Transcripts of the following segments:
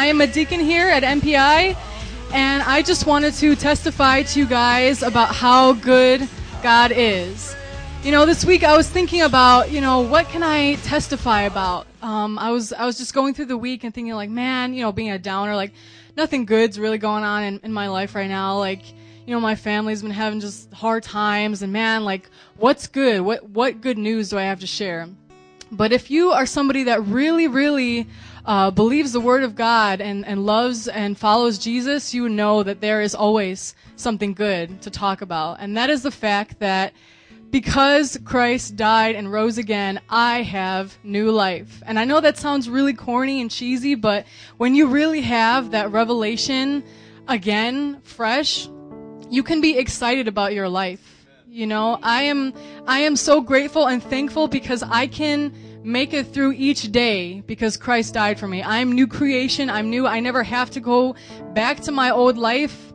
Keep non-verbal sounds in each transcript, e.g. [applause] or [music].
I am a deacon here at MPI, and I just wanted to testify to you guys about how good God is. You know, this week I was thinking about, you know, what can I testify about? Um, I was I was just going through the week and thinking like, man, you know, being a downer, like nothing good's really going on in, in my life right now. Like, you know, my family's been having just hard times, and man, like, what's good? What what good news do I have to share? But if you are somebody that really, really uh, believes the Word of God and, and loves and follows Jesus, you know that there is always something good to talk about. And that is the fact that because Christ died and rose again, I have new life. And I know that sounds really corny and cheesy, but when you really have that revelation again, fresh, you can be excited about your life. You know, I am, I am so grateful and thankful because I can make it through each day because Christ died for me. I'm new creation. I'm new. I never have to go back to my old life.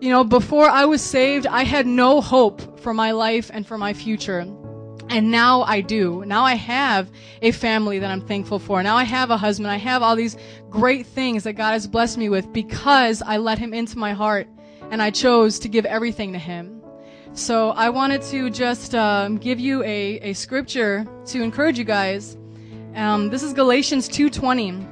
You know, before I was saved, I had no hope for my life and for my future. And now I do. Now I have a family that I'm thankful for. Now I have a husband. I have all these great things that God has blessed me with because I let him into my heart and I chose to give everything to him. So I wanted to just um, give you a, a scripture to encourage you guys. Um, this is Galatians 2:20.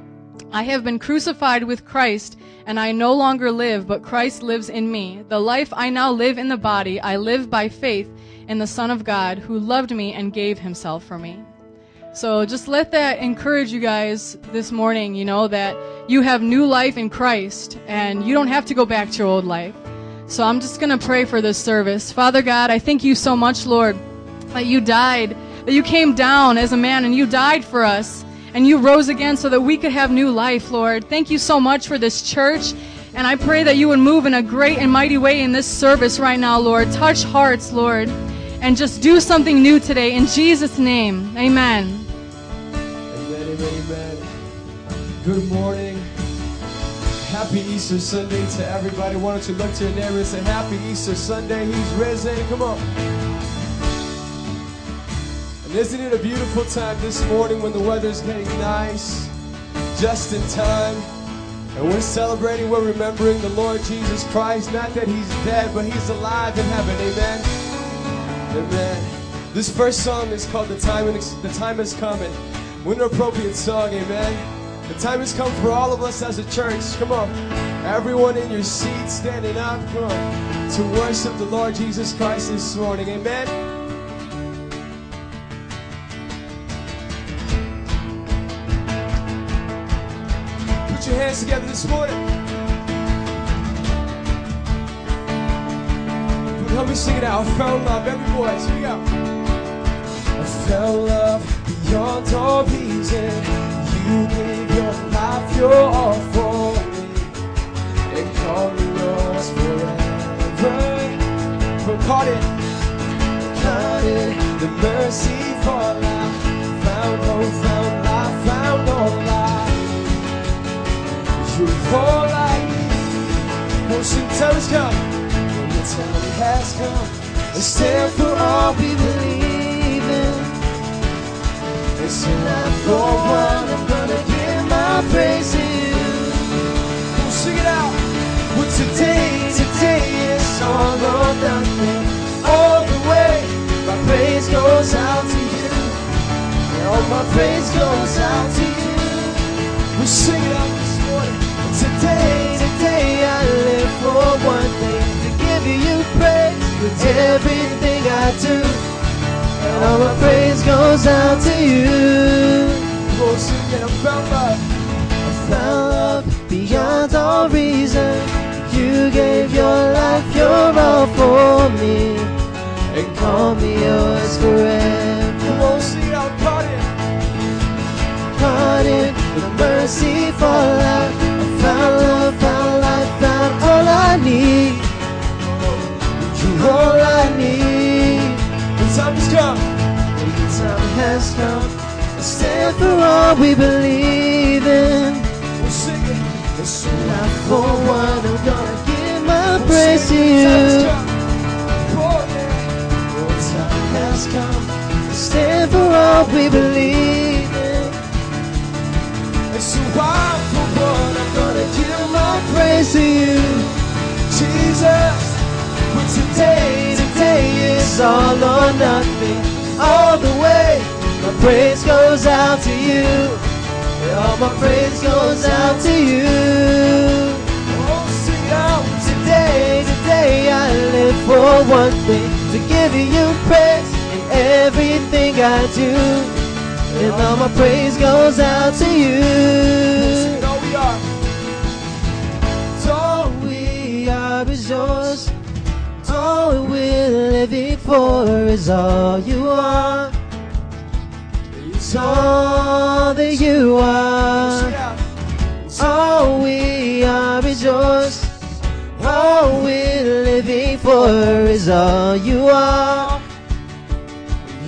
I have been crucified with Christ, and I no longer live, but Christ lives in me. The life I now live in the body, I live by faith in the Son of God, who loved me and gave himself for me. So just let that encourage you guys this morning, you know, that you have new life in Christ, and you don't have to go back to your old life. So I'm just going to pray for this service. Father God, I thank you so much, Lord, that you died, that you came down as a man and you died for us and you rose again so that we could have new life, Lord. Thank you so much for this church. And I pray that you would move in a great and mighty way in this service right now, Lord. Touch hearts, Lord, and just do something new today. In Jesus' name, amen. Amen, amen, amen. Good morning. Happy Easter Sunday to everybody. Why don't you look to your neighbor and say, Happy Easter Sunday. He's risen. Come on. And isn't it a beautiful time this morning when the weather's getting nice, just in time? And we're celebrating, we're remembering the Lord Jesus Christ. Not that he's dead, but he's alive in heaven. Amen. Amen. This first song is called The Time, the time Has Come. And an appropriate song. Amen. The time has come for all of us as a church. Come on. Everyone in your seat standing up. Come on. To worship the Lord Jesus Christ this morning. Amen. Put your hands together this morning. Help me sing it out. I found love. Every voice. Here we go. I found love beyond all reason. It's enough for one. I'm gonna my praise you. Come sing it out. Well, today, today is all or nothing. All the way, my praise goes out to you. Yeah, all my praise goes out to you. We sing it out this morning. Today, today I live for one thing to give you praise with everything I do. And all my praise goes out to you. Oh, sing it, I beyond all reason. You gave your life, your all for me. And call me yours forever. Sing it out, caught in. Caught in the mercy for life. I found love, found life, found all I need. You're all I need The time has come. The time has come. I stand for all we believe in. And I for what I'm gonna give my praise to you. Time has come. Stand for all we believe in. And so I for I'm gonna give my praise to you, Jesus. Today, today is all or nothing. All the way, my praise goes out to you. All my praise goes out to you. Oh, sing out today, today I live for one thing to give you praise in everything I do. And all my praise goes out to you. Sing all we are. All we are is yours. All we're living for is all you are. All that you are. All we are is yours. All we're living for is all you are.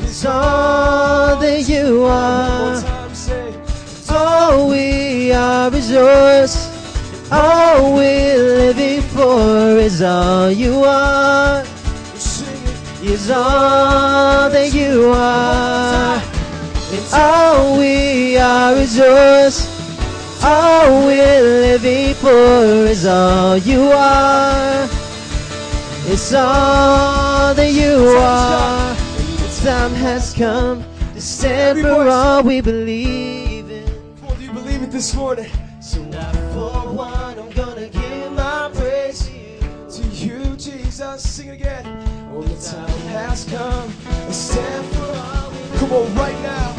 It's all that you are. All we are is yours. All we're living for is all you are. Is all that you are. And all we are is yours. All we're living for is all you are. It's all that you are. The time has come to stand for all we believe in. do you believe it this morning? So now for one, I'm gonna give my praise to you, to you, Jesus. Sing it again. Oh, the time has come to stand for all we Come on, right now.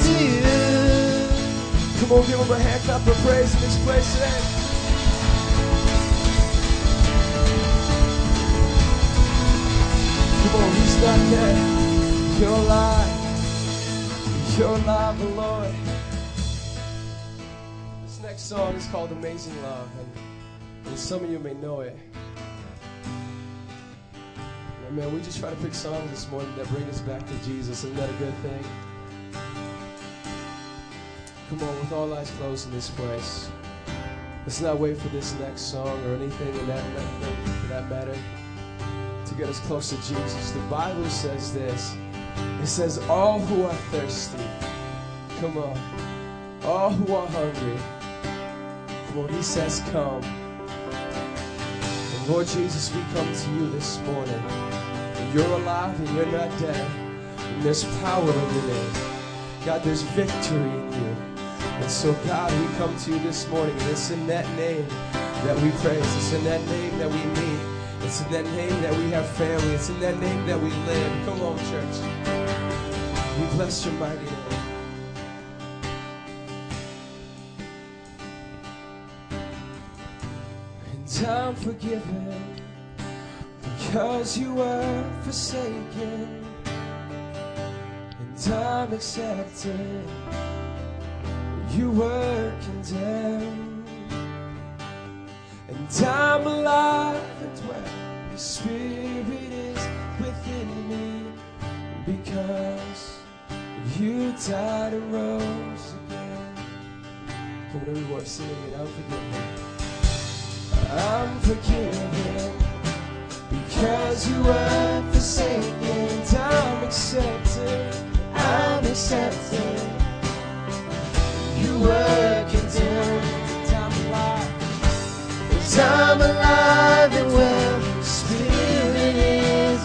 Well, give him a hand clap of praise in this place today. Come on, he's not dead. You're alive. You're alive, the Lord. This next song is called Amazing Love, and, and some of you may know it. Man, we just try to pick songs this morning that bring us back to Jesus. Isn't that a good thing? Come on, with all eyes closed in this place. Let's not wait for this next song or anything in that, that for that matter to get us close to Jesus. The Bible says this. It says, all who are thirsty, come on. All who are hungry, come on. He says, come. And Lord Jesus, we come to you this morning. You're alive and you're not dead. And there's power in your name. God, there's victory in you. And so, God, we come to you this morning, and it's in that name that we praise. It's in that name that we meet. It's in that name that we have family. It's in that name that we live. Come on, church. We bless your mighty name. And I'm forgiven because you were forsaken. And I'm accepted. You were condemned. And I'm alive and well. Your spirit is within me because you died and rose again. Come on, everyone, sing it. I'm forgiven. I'm forgiven because you were forsaken. I'm accepted. I'm accepted. Were. I'm. Alive and well.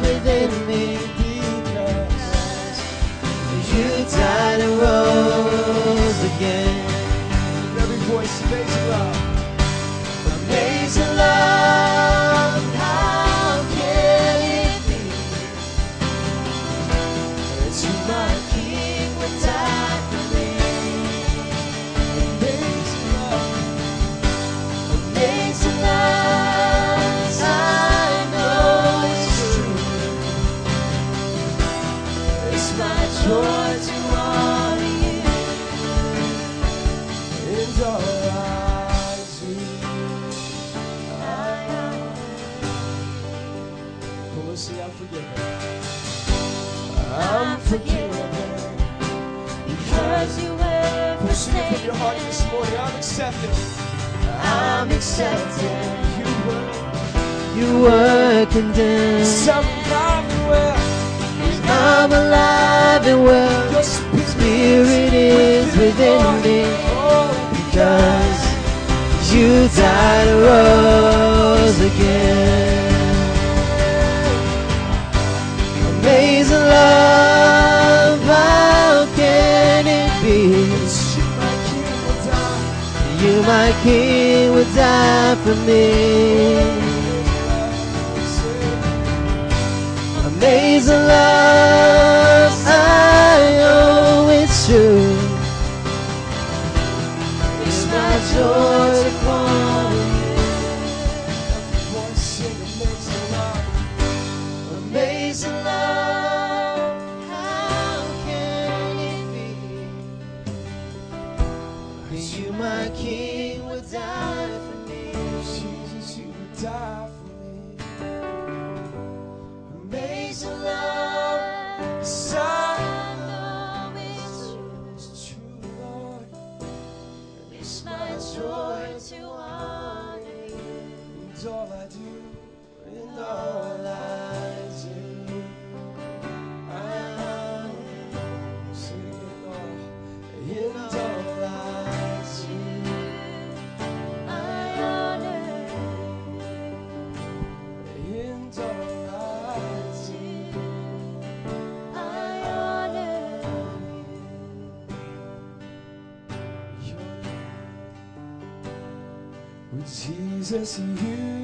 Within me because you died and rose accepted. I'm accepted. You were, you were condemned. Somehow well. I'm alive and well. Your spirit, spirit is within, within me. Oh, because you died and rose again. Amazing love. my King would die for me. Amazing love, I owe it to Jesus, you.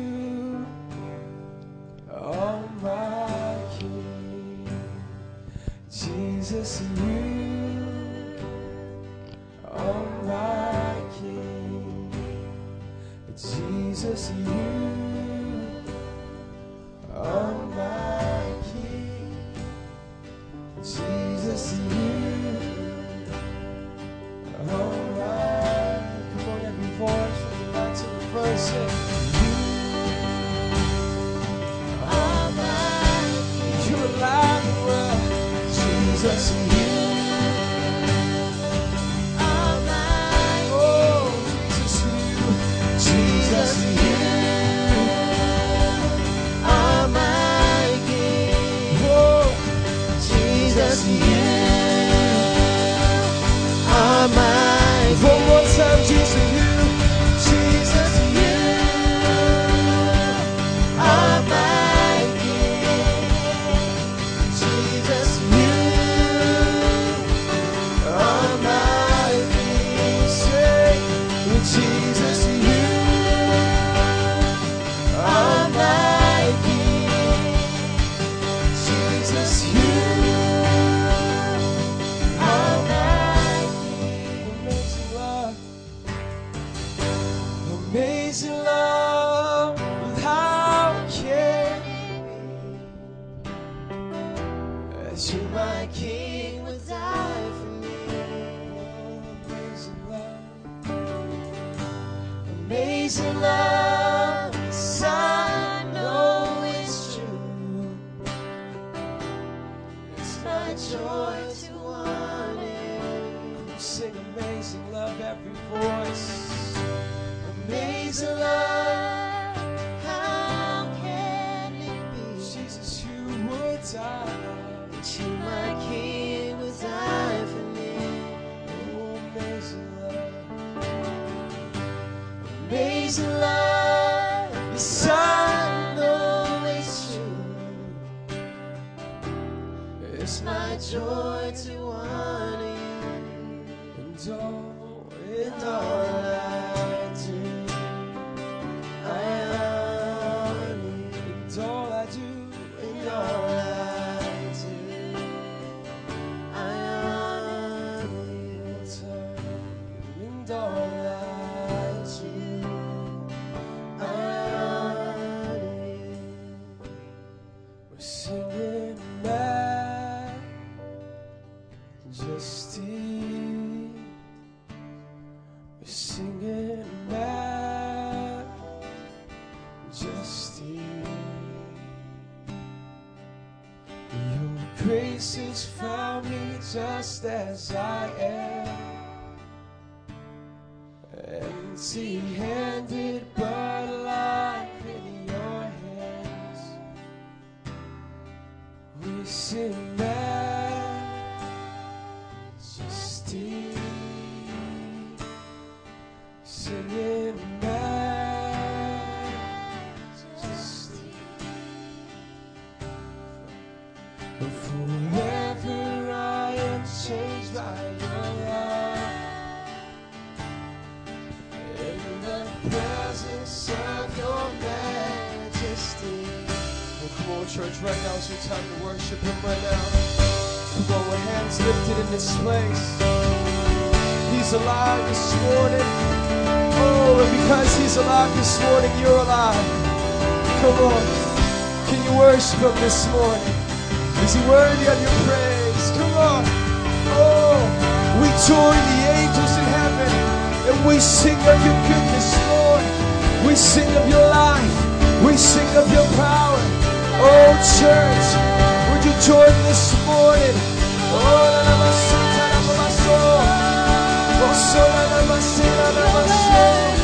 Church, right now is your time to worship Him right now. Come on, with hands lifted in this place. He's alive this morning. Oh, and because He's alive this morning, you're alive. Come on. Can you worship Him this morning? Is He worthy of your praise? Come on. Oh, we join the angels in heaven and we sing of your goodness, Lord. We sing of your life. We sing of your power. Oh, church, would you join this morning? Oh. Oh,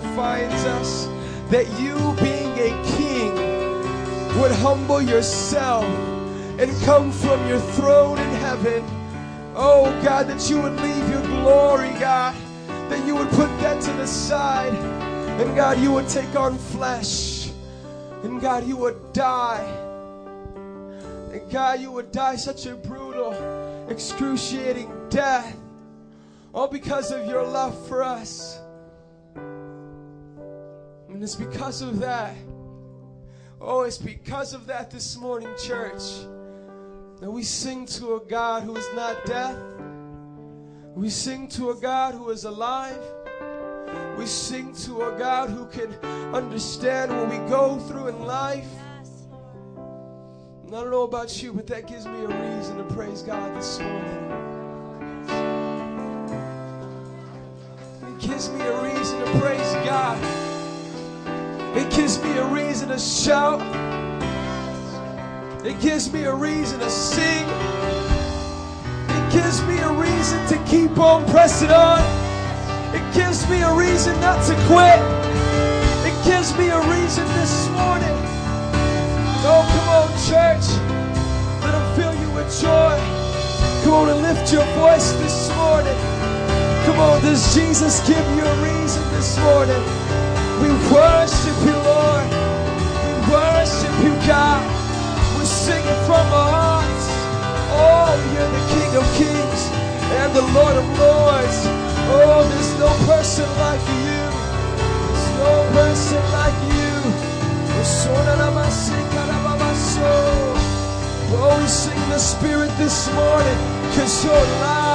defines us. That you, being a king, would humble yourself and come from your throne in heaven. Oh God, that you would leave your glory, God. That you would put that to the side. And God, you would take on flesh. And God, you would die. And God, you would die such a brutal, excruciating death. All because of your love for us. It's because of that. Oh, it's because of that this morning, church, that we sing to a God who is not death. We sing to a God who is alive. We sing to a God who can understand what we go through in life. And I don't know about you, but that gives me a reason to praise God this morning. It gives me a reason to praise God. It gives me a reason to shout. It gives me a reason to sing. It gives me a reason to keep on pressing on. It gives me a reason not to quit. It gives me a reason this morning. Oh, come on, church. Let him fill you with joy. Come on and lift your voice this morning. Come on, does Jesus give you a reason this morning? We worship you, Lord. We worship you, God. We're singing from our hearts. Oh, you're the King of Kings and the Lord of Lords. Oh, there's no person like you. There's no person like you. Oh, we sing in the Spirit this morning because you're alive.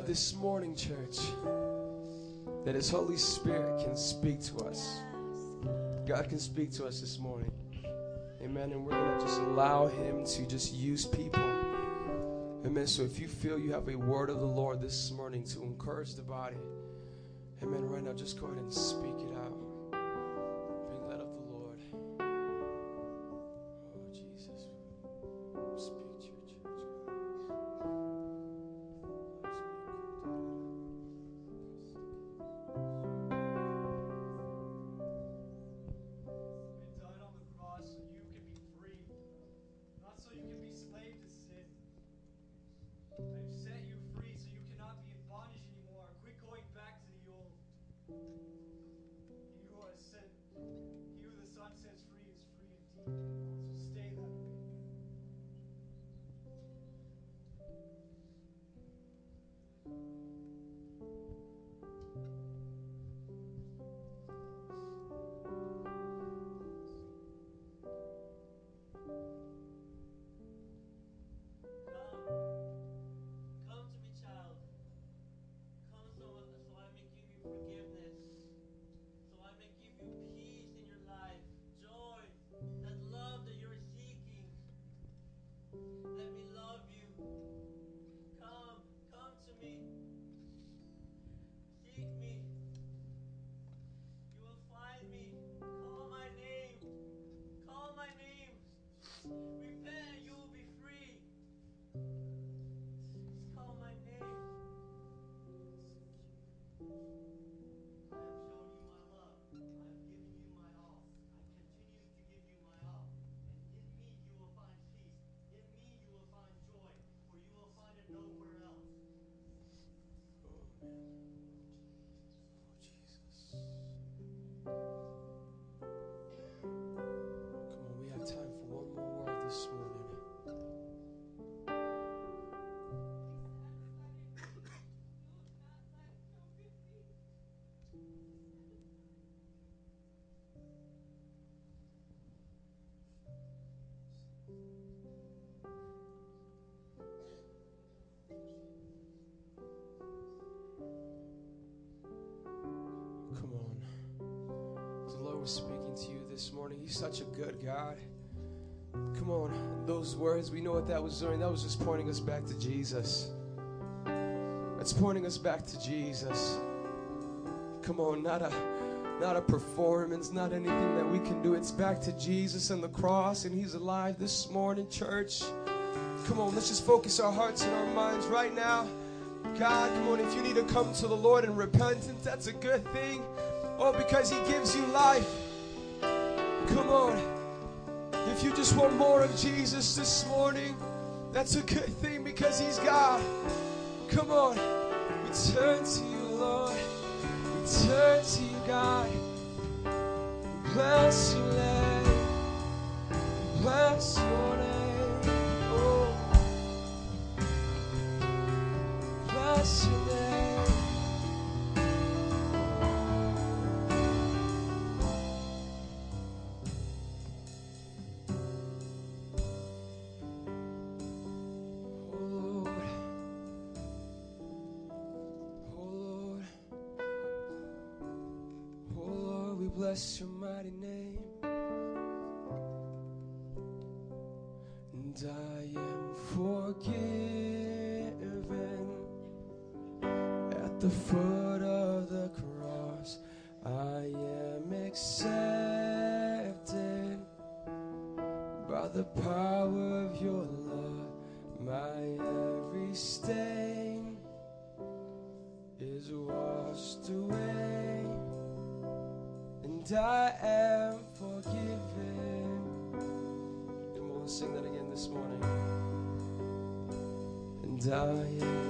allowed this morning, church, that His Holy Spirit can speak to us. God can speak to us this morning. Amen. And we're going to just allow Him to just use people. Amen. So if you feel you have a word of the Lord this morning to encourage the body, Amen. Right now, just go ahead and speak it out. Being led of the Lord. Oh, Jesus. Speak such a good God. Come on, those words, we know what that was doing. That was just pointing us back to Jesus. It's pointing us back to Jesus. Come on, not a not a performance, not anything that we can do. It's back to Jesus and the cross, and He's alive this morning, church. Come on, let's just focus our hearts and our minds right now. God, come on, if you need to come to the Lord in repentance, that's a good thing. Oh, because He gives you life. Come on. If you just want more of Jesus this morning, that's a good thing because He's God. Come on. We turn to you, Lord. We turn to you, God. Bless your name. Bless your name. The foot of the cross. I am accepted by the power of your love. My every stain is washed away, and I am forgiven. Come on, sing that again this morning. And I am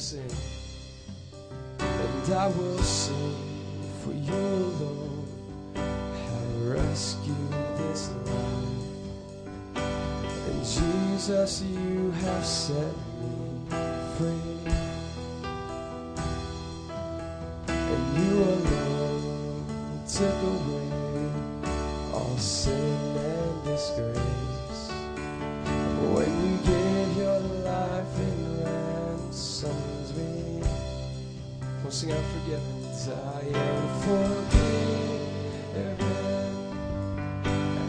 sing. And I will sing for you alone. Have rescued this life. And Jesus, you have set me free. And you alone took away sing out forgiven. I am forgiven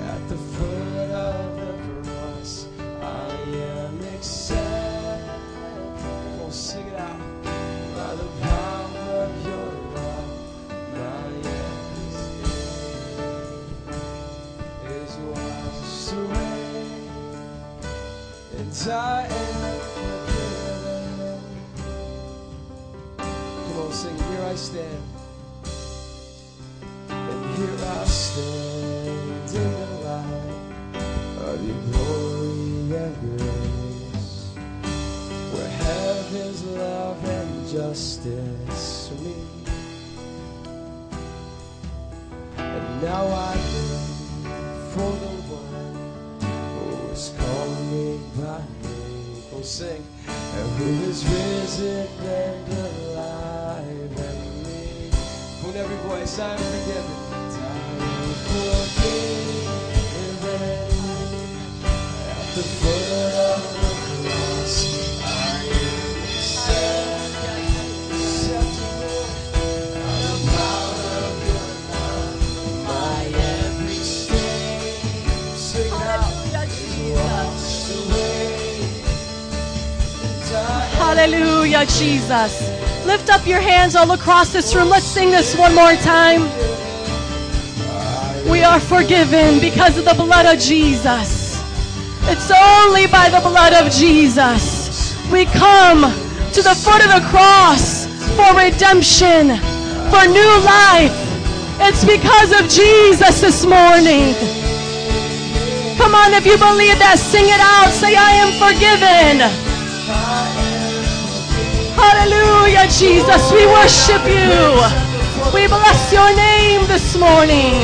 at the foot of the cross. I am accepted. We'll sing it out by the power of your love. My every is washed away and I am now I live for the one who has called me by name. We'll sing. And who is risen and alive in me. With every voice, I am forgiven. Hallelujah, Jesus. Lift up your hands all across this room. Let's sing this one more time. We are forgiven because of the blood of Jesus. It's only by the blood of Jesus. We come to the foot of the cross for redemption, for new life. It's because of Jesus this morning. Come on, if you believe that, sing it out. Say, I am forgiven. Hallelujah, Jesus. We worship you. We bless your name this morning.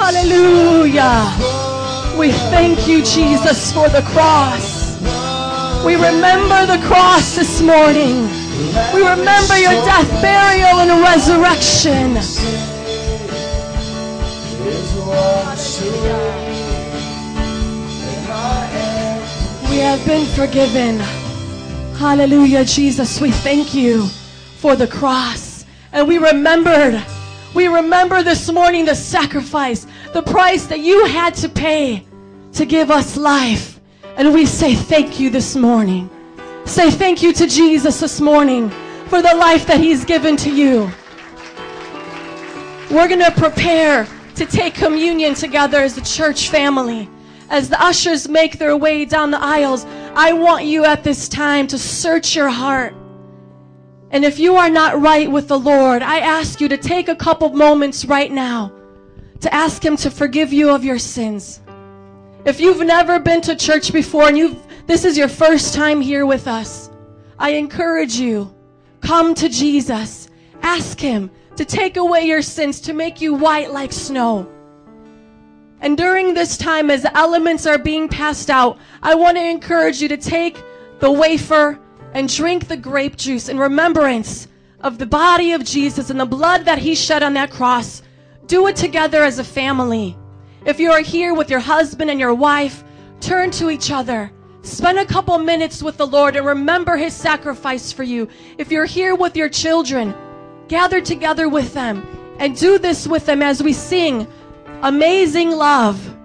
Hallelujah. We thank you, Jesus, for the cross. We remember the cross this morning. We remember your death, burial, and resurrection. We have been forgiven. Hallelujah, Jesus. We thank you for the cross. And we remembered, we remember this morning the sacrifice, the price that you had to pay to give us life. And we say thank you this morning. Say thank you to Jesus this morning for the life that he's given to you. We're going to prepare to take communion together as a church family. As the ushers make their way down the aisles, I want you at this time to search your heart. And if you are not right with the Lord, I ask you to take a couple moments right now to ask Him to forgive you of your sins. If you've never been to church before and you've, this is your first time here with us, I encourage you, come to Jesus. Ask Him to take away your sins, to make you white like snow. And during this time, as elements are being passed out, I want to encourage you to take the wafer and drink the grape juice in remembrance of the body of Jesus and the blood that he shed on that cross. Do it together as a family. If you are here with your husband and your wife, turn to each other. Spend a couple minutes with the Lord and remember his sacrifice for you. If you're here with your children, gather together with them and do this with them as we sing amazing love.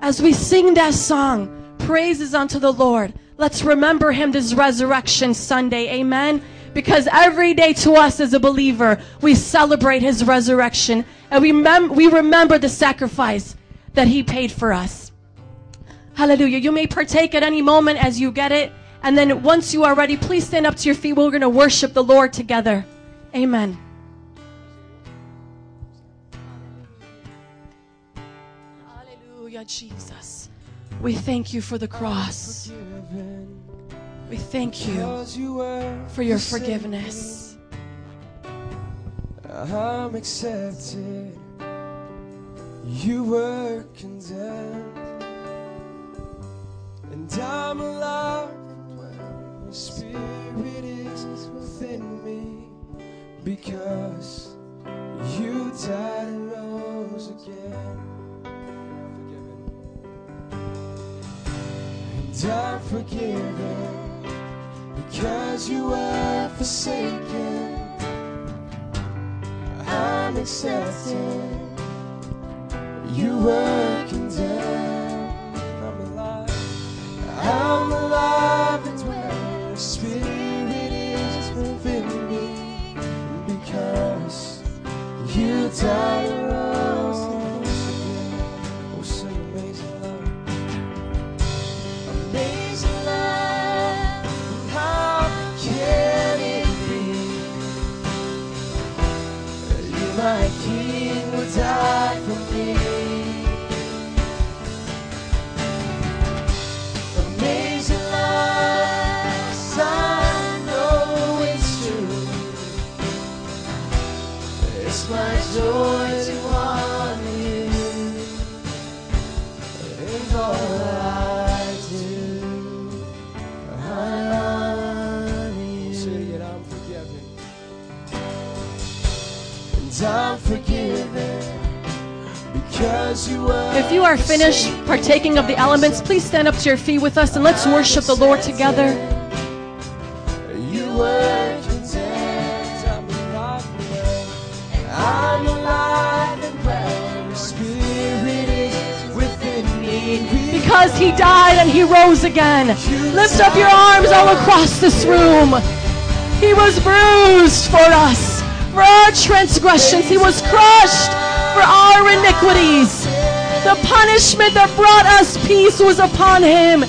As we sing that song, praises unto the Lord. Let's remember him this resurrection Sunday. Amen. Because every day to us as a believer, we celebrate his resurrection and we, mem- we remember the sacrifice that he paid for us. Hallelujah. You may partake at any moment as you get it. And then once you are ready, please stand up to your feet. We're going to worship the Lord together. Amen. Hallelujah, Jesus. We thank you for the cross. We thank you Because you were for your forgiveness. I'm accepted. You were condemned. And I'm alive when your spirit is within me. Because you died and rose again. I'm forgiven. Because you were forsaken. I'm accepted. You were condemned. I'm alive. I'm alive and where spirit is within me. Because you died If you are finished partaking of the elements, please stand up to your feet with us and let's worship the Lord together. You were condemned. I'm alive and well. I'm alive and well. Your spirit is within me. Because he died and he rose again. Lift up your arms all across this room. He was bruised for us, for our transgressions. He was crushed for our iniquities. The punishment that brought us peace was upon him.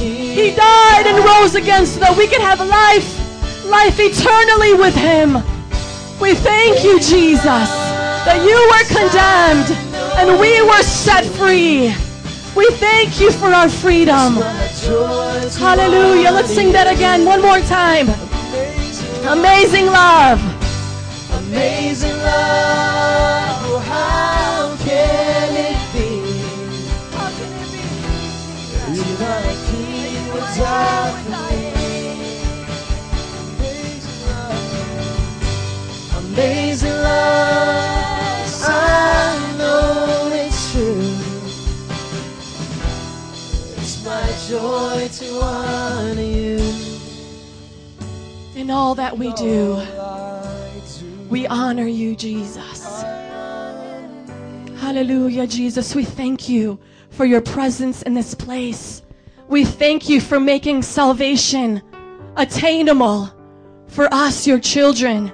He died and rose again so that we could have life, life eternally with him. We thank you, Jesus, that you were condemned and we were set free. We thank you for our freedom. Hallelujah. Let's sing that again one more time. Amazing love. Amazing In all that we do, do. we honor you, Jesus. Hallelujah, Jesus. We thank you for your presence in this place. We thank you for making salvation attainable for us, your children.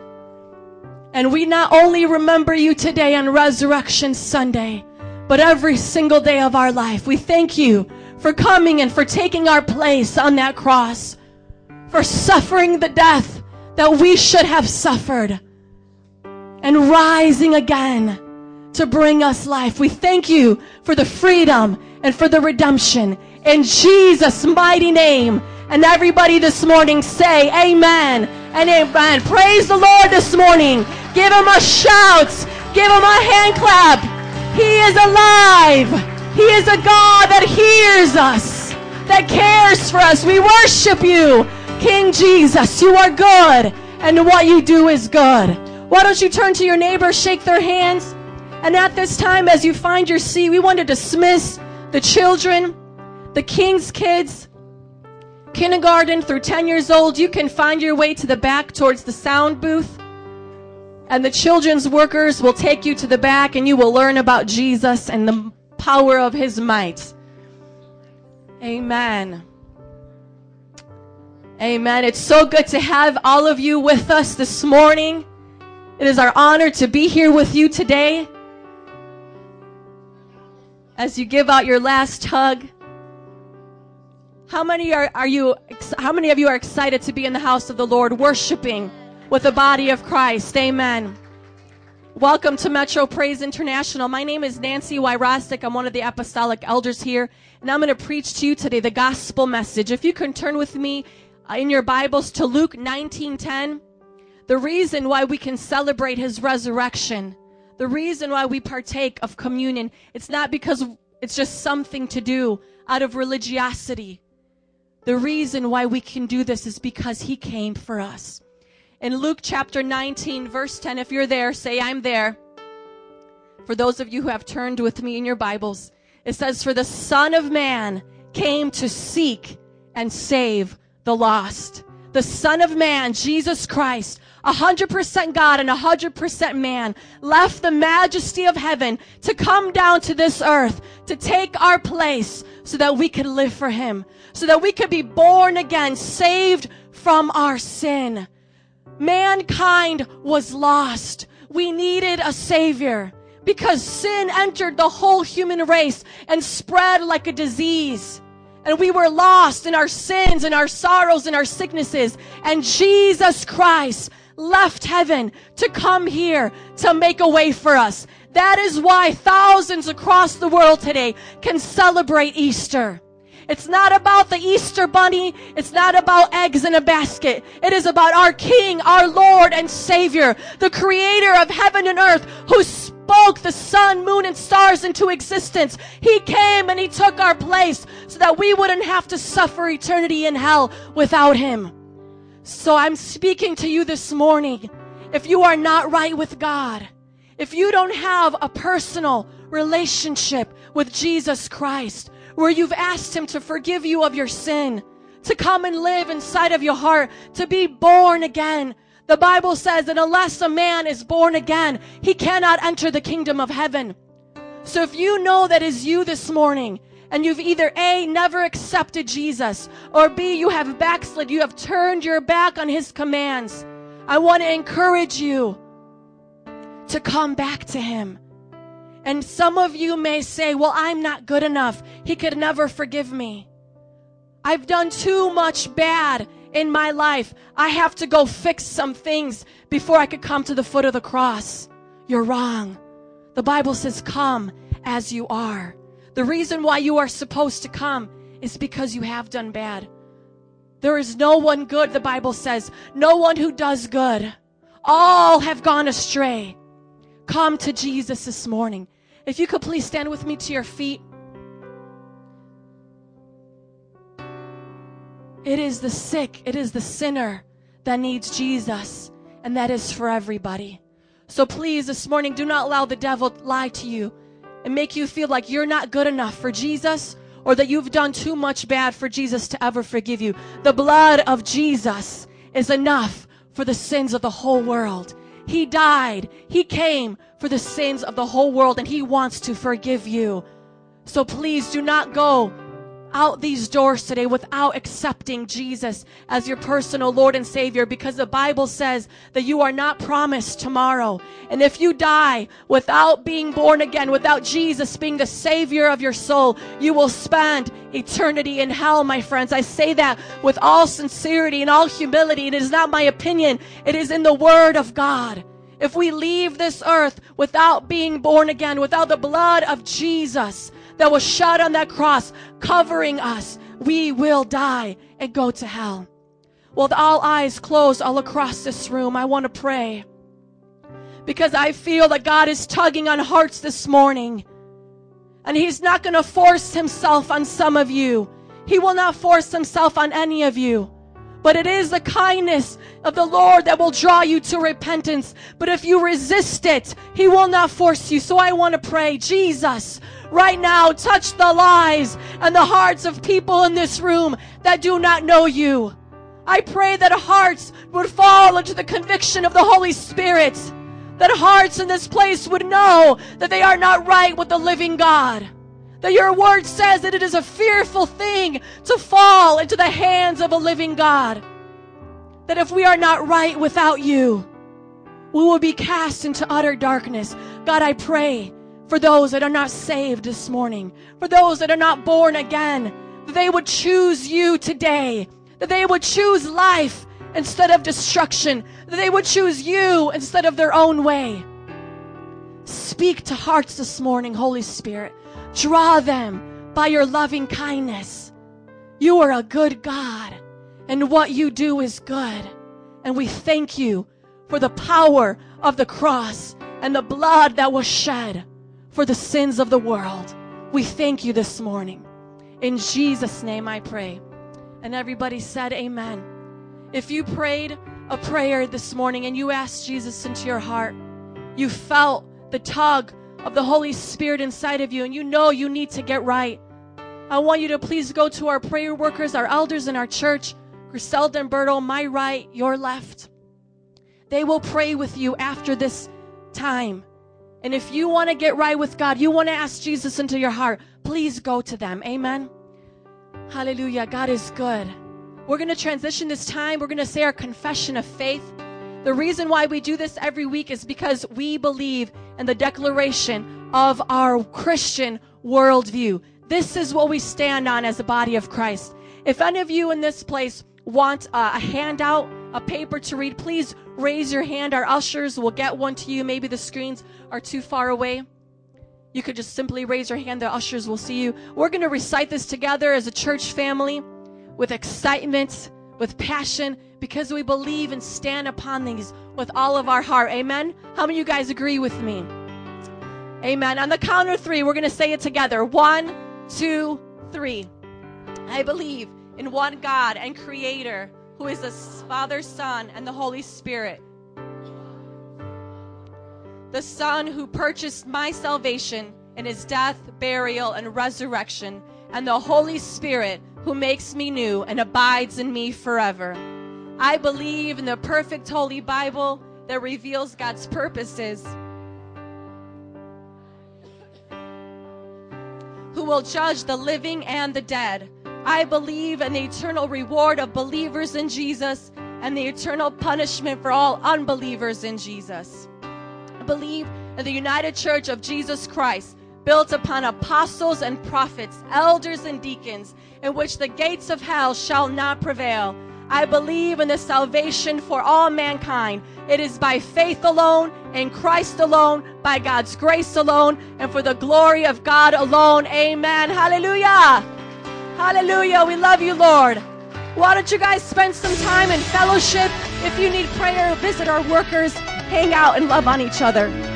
And we not only remember you today on Resurrection Sunday, but every single day of our life. We thank you for coming and for taking our place on that cross, for suffering the death that we should have suffered, and rising again to bring us life. We thank you for the freedom and for the redemption in Jesus' mighty name. And everybody this morning say amen and amen. Praise the Lord this morning. Give him a shout. Give him a hand clap. He is alive. He is a God that hears us, that cares for us. We worship you, King Jesus. You are good, and what you do is good. Why don't you turn to your neighbor, shake their hands? And at this time, as you find your seat, we want to dismiss the children, the King's kids, kindergarten through 10 years old. You can find your way to the back towards the sound booth. And the children's workers will take you to the back and you will learn about Jesus and the power of his might. Amen. Amen. It's so good to have all of you with us this morning. It is our honor to be here with you today. As you give out your last hug, how many are, are you how many of you are excited to be in the house of the Lord worshiping with the body of Christ? Amen. Welcome to Metro Praise International. My name is Nancy Y. Rostic. I'm one of the apostolic elders here, and I'm going to preach to you today the gospel message. If you can turn with me Uh, in your Bibles to Luke 19:10, the reason why we can celebrate his resurrection, the reason why we partake of communion, it's not because it's just something to do out of religiosity. The reason why we can do this is because he came for us. In Luke chapter 19, verse 10, if you're there, say, I'm there. For those of you who have turned with me in your Bibles, it says, For the Son of Man came to seek and save the lost. The Son of Man, Jesus Christ, 100% God and 100% man, left the majesty of heaven to come down to this earth to take our place so that we could live for Him, so that we could be born again, saved from our sin. Mankind was lost. We needed a savior because sin entered the whole human race and spread like a disease. And we were lost in our sins and our sorrows and our sicknesses. And Jesus Christ left heaven to come here to make a way for us. That is why thousands across the world today can celebrate Easter. It's not about the Easter bunny. It's not about eggs in a basket. It is about our King, our Lord and Savior, the creator of heaven and earth who spoke the sun, moon, and stars into existence. He came and he took our place so that we wouldn't have to suffer eternity in hell without him. So I'm speaking to you this morning. If you are not right with God, if you don't have a personal relationship with Jesus Christ, where you've asked Him to forgive you of your sin, to come and live inside of your heart, to be born again. The Bible says that unless a man is born again, he cannot enter the kingdom of heaven. So if you know that is you this morning, and you've either A, never accepted Jesus, or B, you have backslid, you have turned your back on His commands, I want to encourage you to come back to Him. And some of you may say, well, I'm not good enough. He could never forgive me. I've done too much bad in my life. I have to go fix some things before I could come to the foot of the cross. You're wrong. The Bible says, come as you are. The reason why you are supposed to come is because you have done bad. There is no one good, the Bible says, no one who does good. All have gone astray. Come to Jesus this morning. If you could please stand with me to your feet. It is the sick, it is the sinner that needs Jesus, and that is for everybody. So please, this morning, do not allow the devil to lie to you and make you feel like you're not good enough for Jesus or that you've done too much bad for Jesus to ever forgive you. The blood of Jesus is enough for the sins of the whole world. He died. He came for the sins of the whole world and He wants to forgive you. So please do not go out these doors today without accepting Jesus as your personal Lord and Savior because the Bible says that you are not promised tomorrow. And if you die without being born again, without Jesus being the Savior of your soul, you will spend eternity in hell, my friends. I say that with all sincerity and all humility. It is not my opinion. It is in the Word of God. If we leave this earth without being born again, without the blood of Jesus, that was shed on that cross, covering us, we will die and go to hell. With all eyes closed all across this room, I want to pray because I feel that God is tugging on hearts this morning. And He's not going to force Himself on some of you. He will not force Himself on any of you. But it is the kindness of the Lord that will draw you to repentance. But if you resist it, He will not force you. So I want to pray, Jesus, right now, touch the lives and the hearts of people in this room that do not know you. I pray that hearts would fall into the conviction of the Holy Spirit. That hearts in this place would know that they are not right with the living God. That your word says that it is a fearful thing to fall into the hands of a living God. That if we are not right without you, we will be cast into utter darkness. God, I pray for those that are not saved this morning, for those that are not born again, that they would choose you today, that they would choose life instead of destruction, that they would choose you instead of their own way. Speak to hearts this morning, Holy Spirit. Draw them by your loving kindness. You are a good God, and what you do is good. And we thank you for the power of the cross and the blood that was shed for the sins of the world. We thank you this morning. In Jesus' name I pray. And everybody said, Amen. If you prayed a prayer this morning and you asked Jesus into your heart, you felt the tug of the Holy Spirit inside of you, and you know you need to get right. I want you to please go to our prayer workers, our elders in our church, Griselda and Berto, my right, your left. They will pray with you after this time. And if you want to get right with God, you want to ask Jesus into your heart, please go to them. Amen. Hallelujah. God is good. We're going to transition this time. We're going to say our confession of faith. The reason why we do this every week is because we believe in the declaration of our Christian worldview. This is what we stand on as the body of Christ. If any of you in this place want a handout, a paper to read, please raise your hand. Our ushers will get one to you. Maybe the screens are too far away. You could just simply raise your hand. The ushers will see you. We're going to recite this together as a church family with excitement, with passion, because we believe and stand upon these with all of our heart. Amen. How many of you guys agree with me? Amen. On the count of three, we're going to say it together. One, two, three. I believe in one God and Creator who is the Father, Son, and the Holy Spirit. The Son who purchased my salvation in his death, burial, and resurrection, and the Holy Spirit who makes me new and abides in me forever. I believe in the perfect Holy Bible that reveals God's purposes. Who will judge the living and the dead. I believe in the eternal reward of believers in Jesus and the eternal punishment for all unbelievers in Jesus. I believe in the United Church of Jesus Christ, built upon apostles and prophets, elders and deacons, in which the gates of hell shall not prevail. I believe in the salvation for all mankind. It is by faith alone, in Christ alone, by God's grace alone, and for the glory of God alone. Amen. Hallelujah. Hallelujah. We love you, Lord. Why don't you guys spend some time in fellowship? If you need prayer, visit our workers, hang out, and love on each other.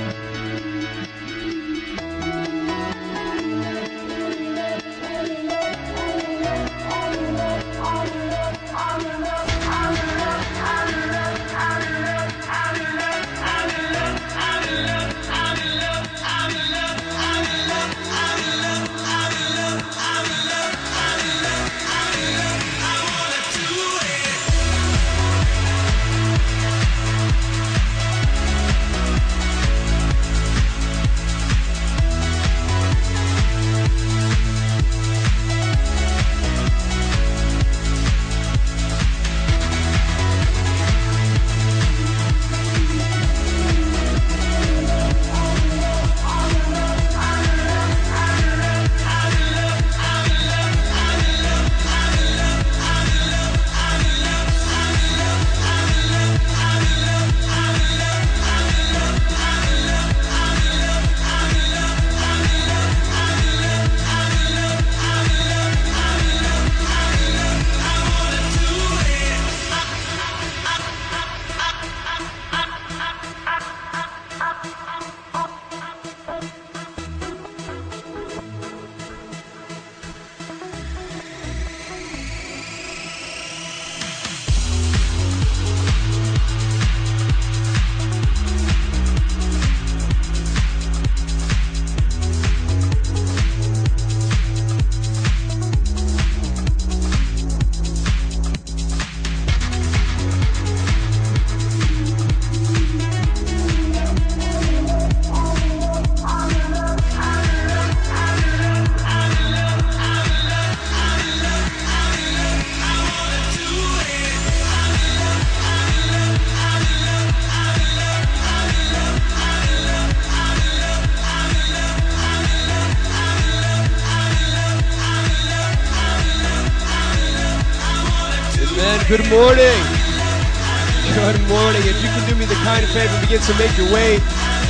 Begin to make your way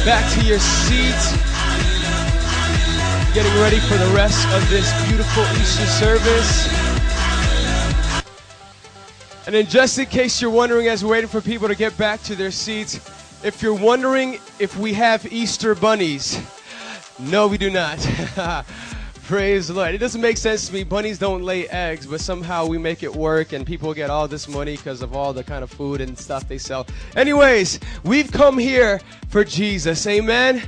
back to your seats. Getting ready for the rest of this beautiful Easter service. And then, just in case you're wondering, as we're waiting for people to get back to their seats, if you're wondering if we have Easter bunnies, no, we do not. [laughs] Praise the Lord. It doesn't make sense to me. Bunnies don't lay eggs, but somehow we make it work and people get all this money because of all the kind of food and stuff they sell. Anyways, we've come here for Jesus. Amen.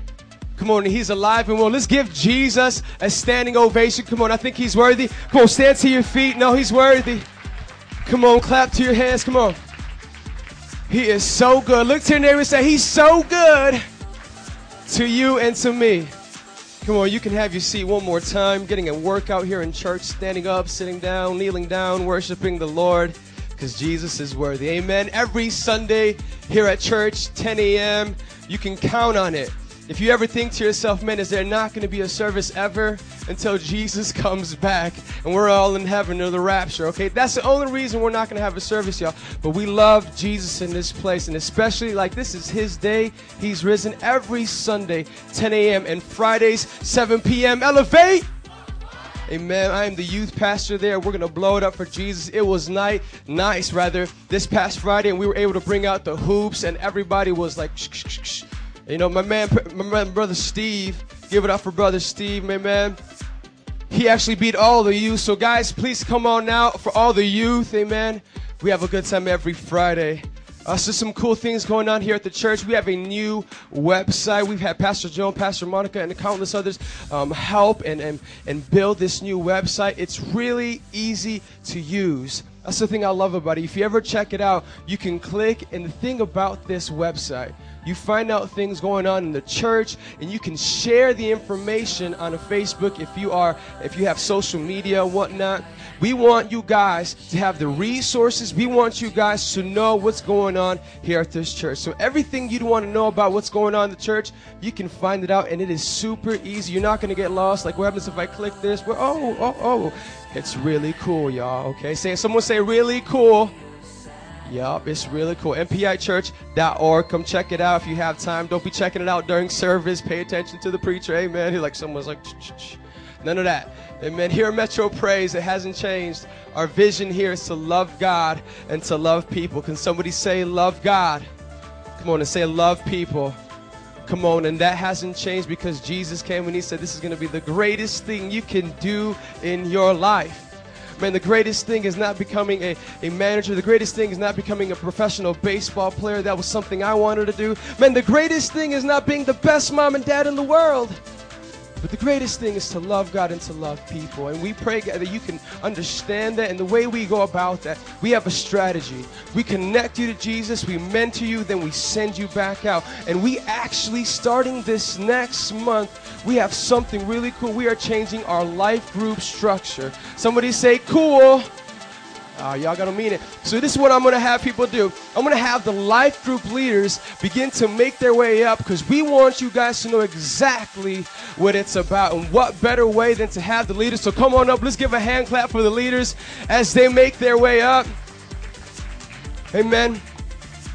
Come on, he's alive and well. Let's give Jesus a standing ovation. Come on, I think he's worthy. Come on, stand to your feet. No, he's worthy. Come on, clap to your hands. Come on. He is so good. Look to your neighbor and say, He's so good to you and to me. Come on, you can have your seat one more time. Getting a workout here in church, standing up, sitting down, kneeling down, worshiping the Lord, because Jesus is worthy. Amen. Every Sunday here at church, 10 a.m., you can count on it. If you ever think to yourself, man, is there not going to be a service ever until Jesus [laughs] comes back and we're all in heaven or the rapture, okay? That's the only reason we're not going to have a service, y'all. But we love Jesus in this place, and especially like this is His day. He's risen every Sunday, 10 a.m., and Fridays, 7 p.m. Elevate! Amen. I am the youth pastor there. We're gonna blow it up for Jesus. It was night, nice rather, this past Friday, and we were able to bring out the hoops, and everybody was like, shh, shh, shh. You know, my man, my man, brother Steve. Give it up for brother Steve, my man. He actually beat all the youth. So guys, please come on now for all the youth. Amen. We have a good time every Friday. Uh, so some cool things going on here at the church. We have a new website. We've had Pastor Joe Pastor Monica and countless others um, help and, and, and build this new website. It's really easy to use. That's the thing I love about it. If you ever check it out, you can click. And the thing about this website, you find out things going on in the church, and you can share the information on a Facebook if you are if you have social media whatnot. We want you guys to have the resources. We want you guys to know what's going on here at this church. So everything you'd want to know about what's going on in the church, you can find it out, and it is super easy. You're not going to get lost. Like what happens if I click this? Well, oh, oh, oh. It's really cool, y'all. Okay, say someone say really cool. Yup, it's really cool. MPIchurch.org. Come check it out if you have time. Don't be checking it out during service. Pay attention to the preacher. Amen. He like someone's like, Ch-ch-ch. none of that. Amen. Here at Metro Praise, it hasn't changed. Our vision here is to love God and to love people. Can somebody say love God? Come on and say love people. Come on, and that hasn't changed because Jesus came and He said, This is going to be the greatest thing you can do in your life. Man, the greatest thing is not becoming a, a manager. The greatest thing is not becoming a professional baseball player. That was something I wanted to do. Man, the greatest thing is not being the best mom and dad in the world. But the greatest thing is to love God and to love people. And we pray God, that you can understand that. And the way we go about that, we have a strategy. We connect you to Jesus, we mentor you, then we send you back out. And we actually, starting this next month, we have something really cool. We are changing our life group structure. Somebody say, cool. Uh, y'all gotta mean it. So this is what I'm gonna have people do. I'm gonna have the life group leaders begin to make their way up because we want you guys to know exactly what it's about. And what better way than to have the leaders? So come on up. Let's give a hand clap for the leaders as they make their way up. Amen.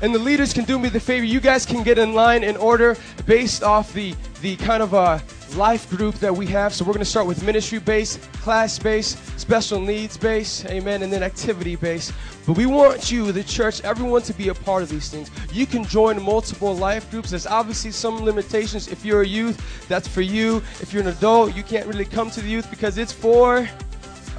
And the leaders can do me the favor. You guys can get in line in order based off the the kind of uh, life group that we have. So we're going to start with ministry base, class base, special needs base, amen, and then activity base. But we want you, the church, everyone to be a part of these things. You can join multiple life groups. There's obviously some limitations. If you're a youth, that's for you. If you're an adult, you can't really come to the youth because it's for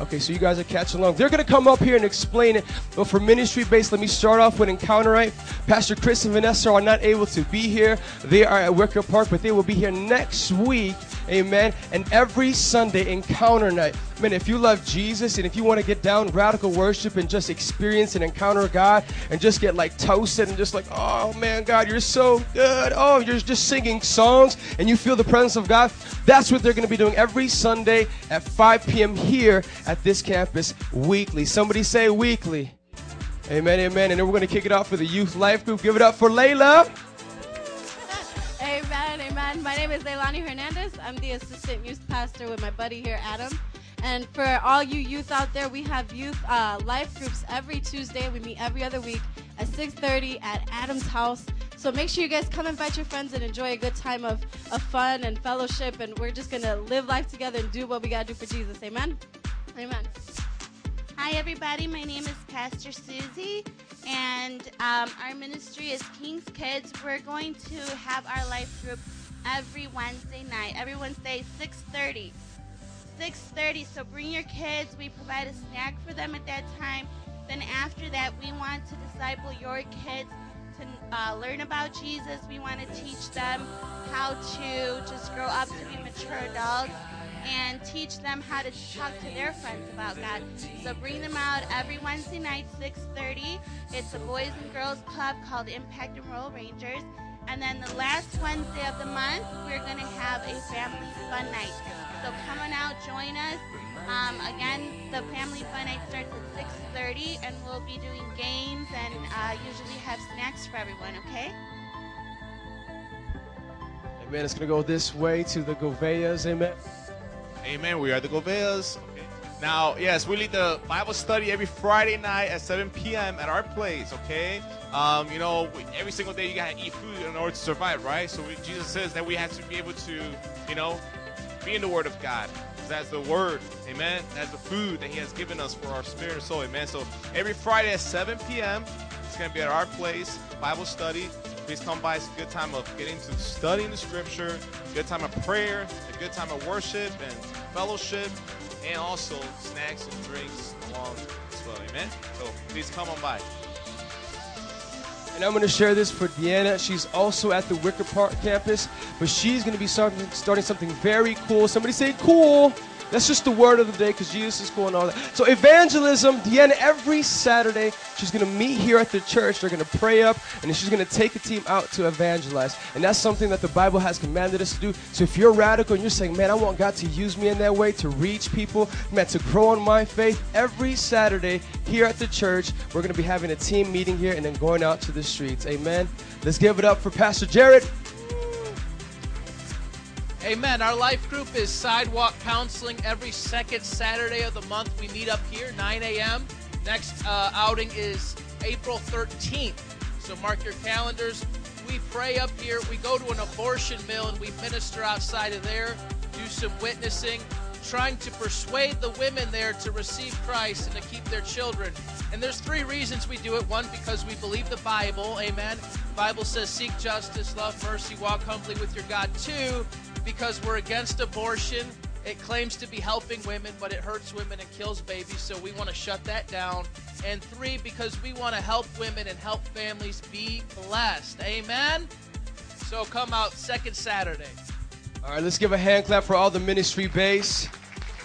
Okay, so you guys are catching along. They're going to come up here and explain it. But for ministry based, let me start off with Encounter Night. Pastor Chris and Vanessa are not able to be here. They are at Wicker Park, but they will be here next week. Amen. And every Sunday, Encounter Night. Man, if you love Jesus and if you want to get down radical worship and just experience and encounter God and just get like toasted and just like, oh man, God, you're so good. Oh, you're just singing songs and you feel the presence of God. That's what they're going to be doing every Sunday at 5 p.m. here at this campus weekly. Somebody say weekly. Amen, amen. And then we're going to kick it off for the youth life group. Give it up for Layla. Amen. My name is Leilani Hernandez. I'm the assistant youth pastor with my buddy here, Adam. And for all you youth out there, we have youth uh, life groups every Tuesday. We meet every other week at 6:30 at Adam's house. So make sure you guys come invite your friends and enjoy a good time of, of fun and fellowship. And we're just going to live life together and do what we got to do for Jesus. Amen? Amen. Hi, everybody. My name is Pastor Susie, and um, our ministry is King's Kids. We're going to have our life group every Wednesday night. Every Wednesday, 6:30. 6:30. So bring your kids. We provide a snack for them at that time. Then after that, we want to disciple your kids to uh, learn about Jesus. We want to teach them how to just grow up to be mature adults and teach them how to talk to their friends about God. So bring them out every Wednesday night, 6:30. It's a boys and girls club called Impact and Royal Rangers. And then the last Wednesday of the month, we're going to have a family fun night. So come on out, join us. Um, again, the family fun night starts at 6:30, and we'll be doing games and uh, usually have snacks for everyone. Okay? Amen. It's going to go this way to the Goveas. Amen. Amen. We are the Goveas. Okay. Now, yes, we lead the Bible study every Friday night at 7 p.m. at our place. Okay. Um, you know, every single day you gotta eat food in order to survive, right? So we, Jesus says that we have to be able to, you know, be in the Word of God. That's the Word. Amen. That's the food that He has given us for our spirit and soul. Amen. So every Friday at 7 p.m. It's gonna be at our place, Bible study. Please come by. It's a good time of getting to studying the Scripture, good time of prayer, a good time of worship and fellowship, and also snacks and drinks along as well. Amen. So please come on by. And I'm going to share this for Deanna. She's also at the Wicker Park campus, but she's going to be starting, starting something very cool. Somebody say cool. That's just the word of the day because Jesus is cool and all that. So, evangelism, Deanna, every Saturday, she's going to meet here at the church. They're going to pray up, and she's going to take a team out to evangelize. And that's something that the Bible has commanded us to do. So, if you're radical and you're saying, man, I want God to use me in that way to reach people, man, to grow in my faith, every Saturday here at the church, we're going to be having a team meeting here and then going out to the streets. Amen. Let's give it up for Pastor Jared. Amen. Our life group is sidewalk counseling every second Saturday of the month. We meet up here, 9 a.m. Next uh, outing is April 13th. So mark your calendars. We pray up here. We go to an abortion mill and we minister outside of there, do some witnessing, trying to persuade the women there to receive Christ and to keep their children. And there's three reasons we do it. One, because we believe the Bible. Amen. The Bible says, seek justice, love mercy, walk humbly with your God. Two, because we're against abortion. It claims to be helping women, but it hurts women and kills babies, so we want to shut that down. And three, because we want to help women and help families be blessed. Amen? So come out second Saturday. All right, let's give a hand clap for all the ministry base.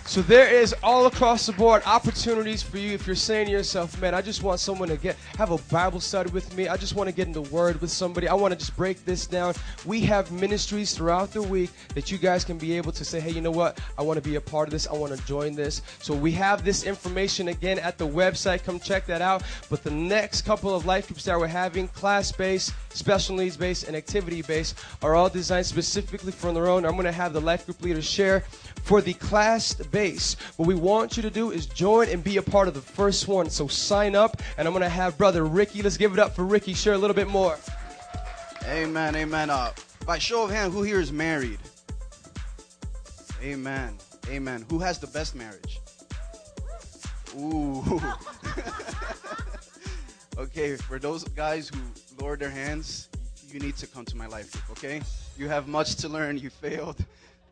So there is all across the board opportunities for you if you're saying to yourself, man, I just want someone to get have a Bible study with me. I just want to get in the word with somebody. I want to just break this down. We have ministries throughout the week that you guys can be able to say, hey, you know what? I want to be a part of this. I want to join this. So we have this information again at the website. Come check that out. But the next couple of life groups that we're having, class-based, special needs based, and activity based, are all designed specifically for their own. I'm going to have the life group leaders share for the class base. What we want you to do is join and be a part of the first one. So sign up, and I'm going to have brother Ricky. Let's give it up for Ricky. Share a little bit more. Amen, amen. Uh, by show of hand, who here is married? Amen, amen. Who has the best marriage? Ooh. [laughs] okay, for those guys who lowered their hands, you need to come to my life group, okay? You have much to learn. You failed.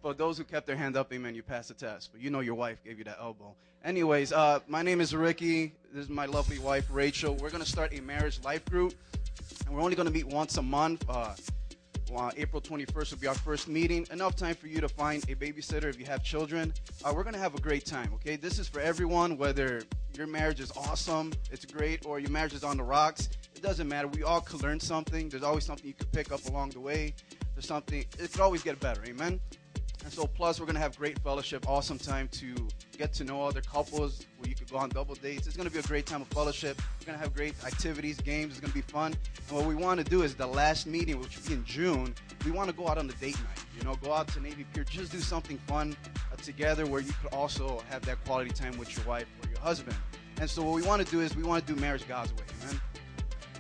But those who kept their hand up, amen, you passed the test. But you know your wife gave you that elbow. Anyways, uh, my name is Ricky. This is my lovely wife, Rachel. We're going to start a marriage life group. And we're only going to meet once a month. Uh, well, April 21st will be our first meeting. Enough time for you to find a babysitter if you have children. Uh, we're going to have a great time, okay? This is for everyone, whether your marriage is awesome, it's great, or your marriage is on the rocks. It doesn't matter. We all could learn something. There's always something you could pick up along the way. There's something, it could always get better, amen? And so, plus, we're going to have great fellowship, awesome time to get to know other couples where you could go on double dates. It's going to be a great time of fellowship. We're going to have great activities, games. It's going to be fun. And what we want to do is the last meeting, which will be in June, we want to go out on the date night. You know, go out to Navy Pier, just do something fun uh, together where you could also have that quality time with your wife or your husband. And so, what we want to do is we want to do marriage God's way, amen?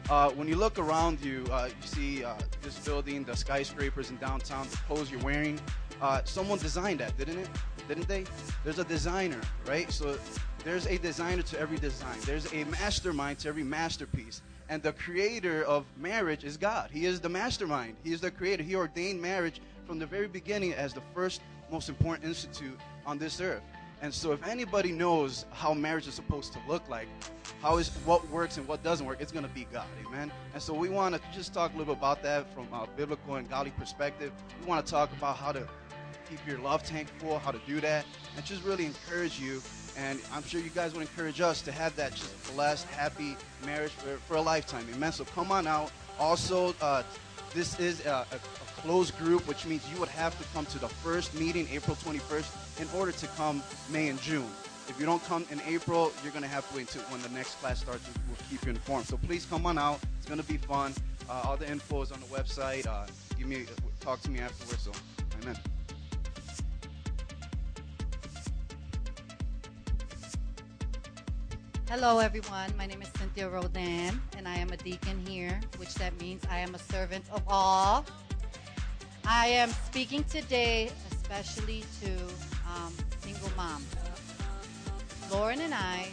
Uh, when you look around you, uh, you see uh, this building, the skyscrapers in downtown, the clothes you're wearing. Uh, someone designed that, didn't it? Didn't they? There's a designer, right? So there's a designer to every design. There's a mastermind to every masterpiece. And the creator of marriage is God. He is the mastermind. He is the creator. He ordained marriage from the very beginning as the first most important institute on this earth. And so if anybody knows how marriage is supposed to look like, how is what works and what doesn't work, it's going to be God. Amen. And so we want to just talk a little bit about that from a biblical and godly perspective. We want to talk about how to keep your love tank full, how to do that, and just really encourage you. And I'm sure you guys would encourage us to have that just blessed, happy marriage for, for a lifetime. Amen. So come on out. Also, uh, this is a, a, a closed group, which means you would have to come to the first meeting, April 21st, in order to come May and June. If you don't come in April, you're going to have to wait until when the next class starts. We'll keep you informed. So please come on out. It's going to be fun. Uh, all the info is on the website. Uh, give me, talk to me afterwards. So, amen. Hello, everyone. My name is Cynthia Rodan, and I am a deacon here, which that means I am a servant of all. I am speaking today especially to um, single moms. Lauren and I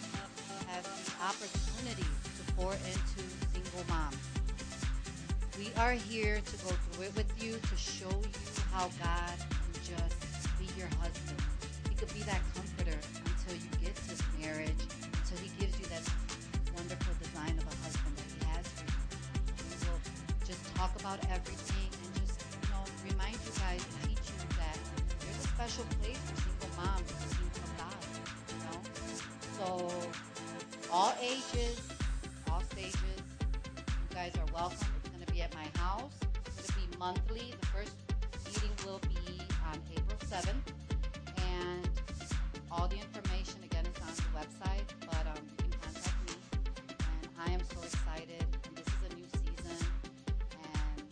have the opportunity to pour into single moms. We are here to go through it with you to show you how God can just be your husband. He could be that comforter until you get to marriage, wonderful of a husband that He has for you. We will just talk about everything and just, you know, remind you guys, teach you that there's a special place for single moms the kingdom God, you know? So, all ages, all stages, you guys are welcome. It's going to be at my house. It's going to be monthly. The first meeting will be on April 7th. And all the information, again, is on the website. But um, I am so excited. And this is a new season. And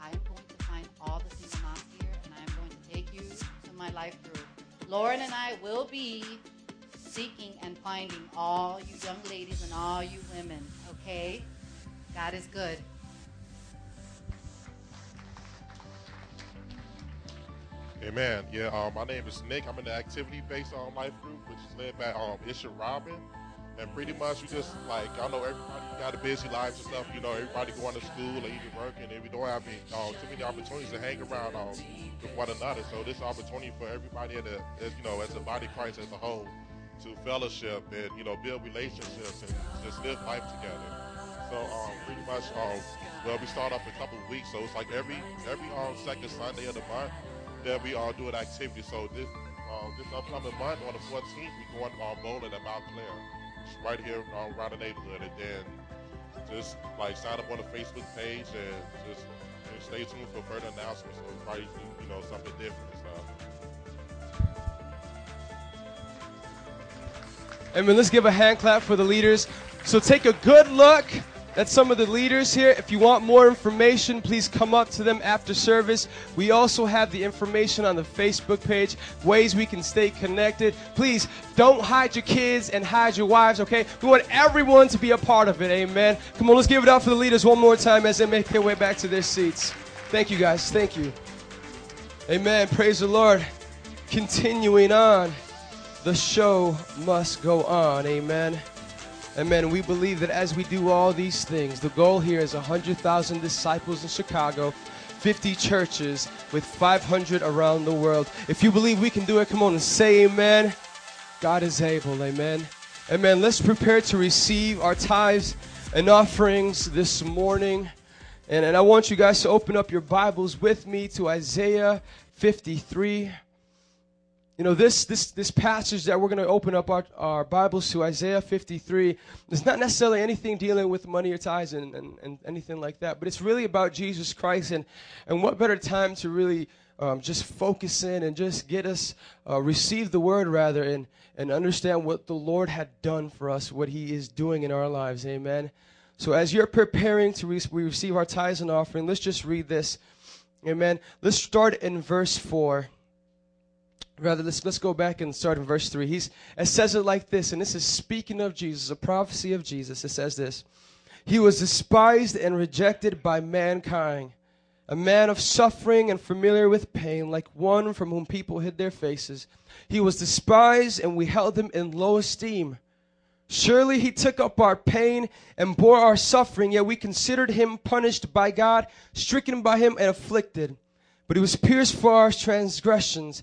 I am going to find all the single moms here. And I am going to take you to my life group. Lauren and I will be seeking and finding all you young ladies and all you women, okay? God is good. Amen. Yeah, um, my name is Nick. I'm in the activity-based on life group, which is led by um, Isha Robin. And pretty much we just like I know everybody got a busy lives and stuff. You know, everybody going to school or even working, and we don't have any, um, too many opportunities to hang around um, with one another. So this opportunity for everybody in as, you know, as a body Christ as a whole, to fellowship and you know build relationships and just live life together. So um, pretty much, um, well, we start off a couple of weeks. So it's like every every um, second Sunday of the month that we all do an activity. So this uh, this upcoming month on the 14th, we're going uh, bowling at Mount Claire, right here around the neighborhood, and then just like sign up on the Facebook page and just and stay tuned for further announcements. So probably you know something different and stuff. Amen. Let's give a hand clap for the leaders. So take a good look at some of the leaders here. If you want more information, please come up to them after service. We also have the information on the Facebook page, ways we can stay connected. Please don't hide your kids and hide your wives, okay? We want everyone to be a part of it. Amen. Come on, let's give it up for the leaders one more time as they make their way back to their seats. Thank you, guys. Thank you. Amen. Praise the Lord. Continuing on the show must go on. Amen. Amen. We believe that as we do all these things, the goal here is 100,000 disciples in Chicago, 50 churches with 500 around the world. If you believe we can do it, come on and say amen. God is able. Amen. Amen. Let's prepare to receive our tithes and offerings this morning. And, and I want you guys to open up your Bibles with me to Isaiah 53. You know, this, this, this passage that we're going to open up our, our Bibles to, Isaiah 53, is not necessarily anything dealing with money or tithes and, and, and anything like that, but it's really about Jesus Christ. And, and what better time to really um, just focus in and just get us, uh, receive the word rather, and, and understand what the Lord had done for us, what He is doing in our lives. Amen. So as you're preparing to re- receive our tithes and offering, let's just read this. Amen. Let's start in verse 4 rather let's let's go back and start in verse 3 he's it says it like this and this is speaking of jesus a prophecy of jesus it says this He was despised and rejected by mankind, a man of suffering and familiar with pain, like one from whom people hid their faces. He was despised, and we held him in low esteem. Surely he took up our pain and bore our suffering, yet we considered him punished by God, stricken by him, and afflicted. But he was pierced for our transgressions,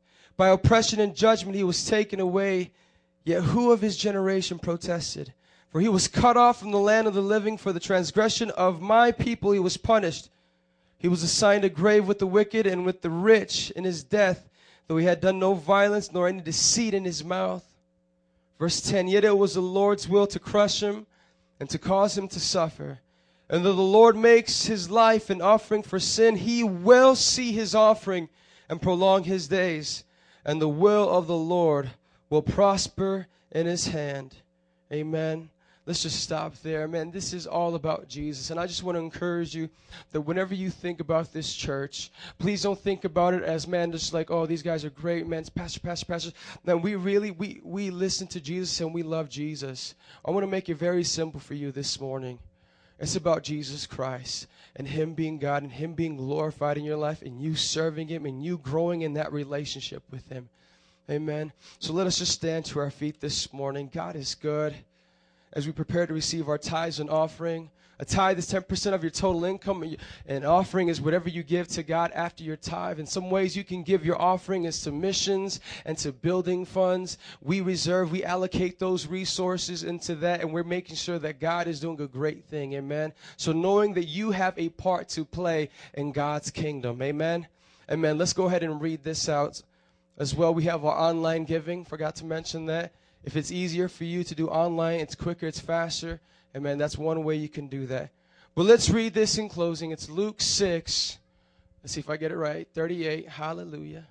By oppression and judgment he was taken away. Yet who of his generation protested? For he was cut off from the land of the living. For the transgression of my people he was punished. He was assigned a grave with the wicked and with the rich in his death, though he had done no violence nor any deceit in his mouth. Verse 10 Yet it was the Lord's will to crush him and to cause him to suffer. And though the Lord makes his life an offering for sin, he will see his offering and prolong his days. And the will of the Lord will prosper in his hand. Amen. Let's just stop there, man. This is all about Jesus. And I just want to encourage you that whenever you think about this church, please don't think about it as, man, just like, oh, these guys are great, man. It's pastor, pastor, pastor. No, we really, we, we listen to Jesus and we love Jesus. I want to make it very simple for you this morning. It's about Jesus Christ and Him being God and Him being glorified in your life and you serving Him and you growing in that relationship with Him. Amen. So let us just stand to our feet this morning. God is good. As we prepare to receive our tithes and offering, a tithe is 10% of your total income, and offering is whatever you give to God after your tithe. In some ways, you can give your offering as to missions and to building funds. We reserve, we allocate those resources into that, and we're making sure that God is doing a great thing. Amen. So, knowing that you have a part to play in God's kingdom. Amen. Amen. Let's go ahead and read this out as well. We have our online giving. Forgot to mention that. If it's easier for you to do online, it's quicker, it's faster. Amen. That's one way you can do that. But let's read this in closing. It's Luke 6. Let's see if I get it right. 38. Hallelujah.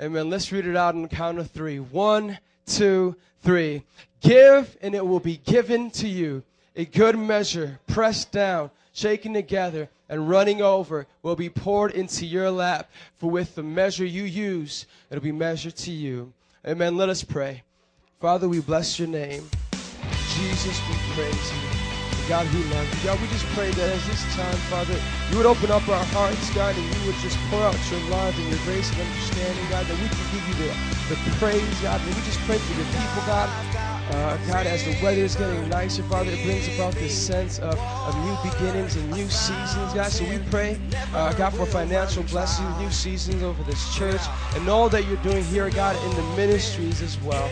Amen. Let's read it out on the count of three. One, two, three. Give, and it will be given to you. A good measure, pressed down, shaken together, and running over will be poured into your lap. For with the measure you use, it'll be measured to you. Amen. Let us pray. Father, we bless your name. Jesus, we praise you. God, who loves you. God, we just pray that as this time, Father, you would open up our hearts, God, and you would just pour out your love and your grace and understanding, God, that we can give you the, the praise, God. And we just pray for your people, God. Uh, God, as the weather is getting nicer, Father, it brings about this sense of, of new beginnings and new seasons, God. So we pray, uh, God, for financial blessings, new seasons over this church, and all that you're doing here, God, in the ministries as well.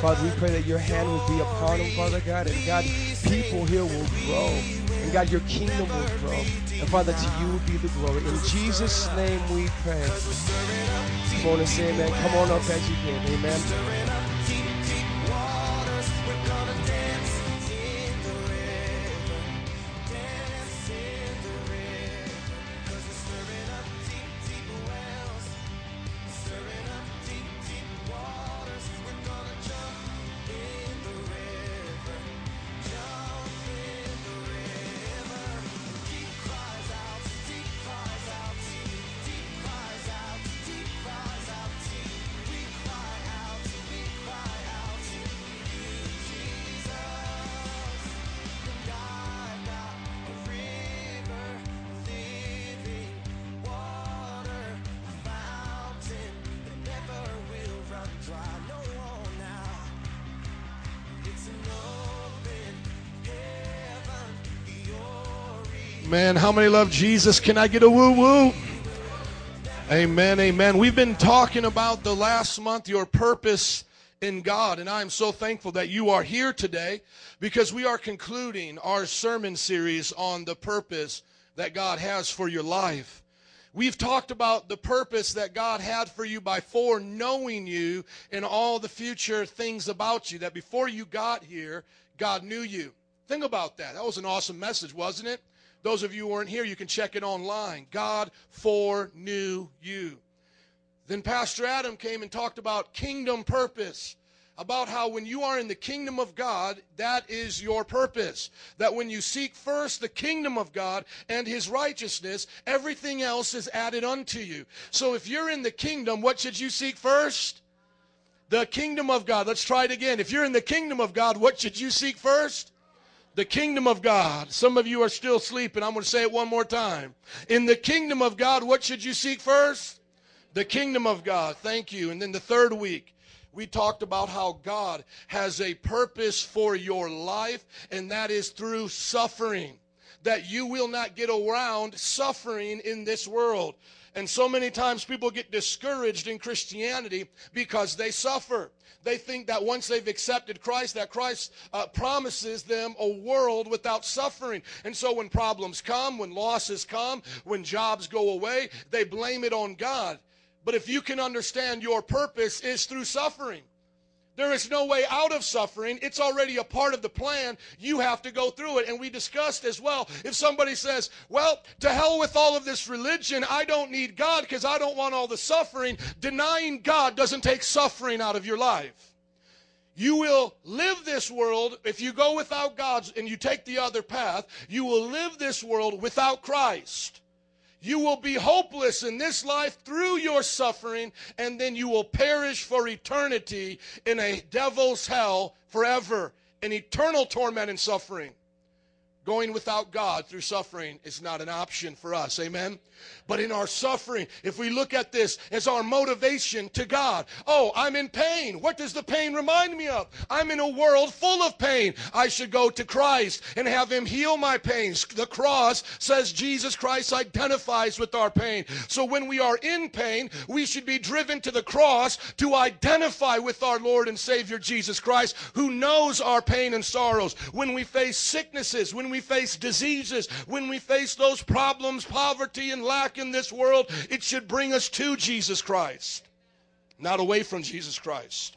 Father, we pray that your hand will be upon them, Father God, and God, people here will grow. And God, your kingdom will grow. And Father, to you be the glory. In Jesus' name we pray. Come on and say amen. Come on up as you give. Amen. Man, how many love Jesus? Can I get a woo woo? Amen, amen. We've been talking about the last month, your purpose in God, and I'm so thankful that you are here today because we are concluding our sermon series on the purpose that God has for your life. We've talked about the purpose that God had for you by foreknowing you and all the future things about you, that before you got here, God knew you. Think about that. That was an awesome message, wasn't it? Those of you who weren't here, you can check it online. God foreknew you. Then Pastor Adam came and talked about kingdom purpose about how when you are in the kingdom of God, that is your purpose. That when you seek first the kingdom of God and his righteousness, everything else is added unto you. So if you're in the kingdom, what should you seek first? The kingdom of God. Let's try it again. If you're in the kingdom of God, what should you seek first? The kingdom of God. Some of you are still sleeping. I'm going to say it one more time. In the kingdom of God, what should you seek first? The kingdom of God. Thank you. And then the third week, we talked about how God has a purpose for your life, and that is through suffering. That you will not get around suffering in this world. And so many times people get discouraged in Christianity because they suffer. They think that once they've accepted Christ, that Christ uh, promises them a world without suffering. And so when problems come, when losses come, when jobs go away, they blame it on God. But if you can understand your purpose is through suffering, there is no way out of suffering. It's already a part of the plan. You have to go through it. And we discussed as well if somebody says, Well, to hell with all of this religion, I don't need God because I don't want all the suffering. Denying God doesn't take suffering out of your life. You will live this world, if you go without God and you take the other path, you will live this world without Christ. You will be hopeless in this life through your suffering, and then you will perish for eternity in a devil's hell forever, in eternal torment and suffering. Going without God through suffering is not an option for us. Amen. But in our suffering, if we look at this as our motivation to God, oh, I'm in pain. What does the pain remind me of? I'm in a world full of pain. I should go to Christ and have Him heal my pains. The cross says Jesus Christ identifies with our pain. So when we are in pain, we should be driven to the cross to identify with our Lord and Savior Jesus Christ, who knows our pain and sorrows. When we face sicknesses, when we face diseases, when we face those problems, poverty, and lack in this world, it should bring us to Jesus Christ, not away from Jesus Christ.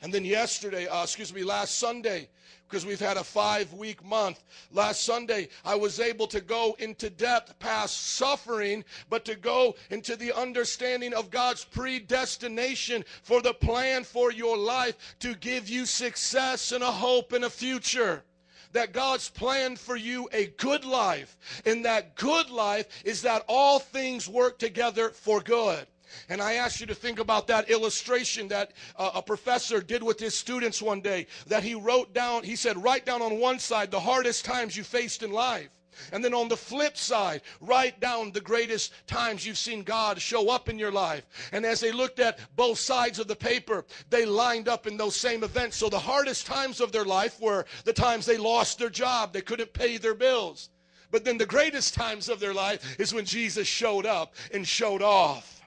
And then yesterday, uh, excuse me, last Sunday, because we've had a five week month. Last Sunday, I was able to go into depth past suffering, but to go into the understanding of God's predestination for the plan for your life to give you success and a hope and a future that God's planned for you a good life. And that good life is that all things work together for good. And I ask you to think about that illustration that uh, a professor did with his students one day. That he wrote down, he said, write down on one side the hardest times you faced in life. And then on the flip side, write down the greatest times you've seen God show up in your life. And as they looked at both sides of the paper, they lined up in those same events. So the hardest times of their life were the times they lost their job, they couldn't pay their bills. But then the greatest times of their life is when Jesus showed up and showed off.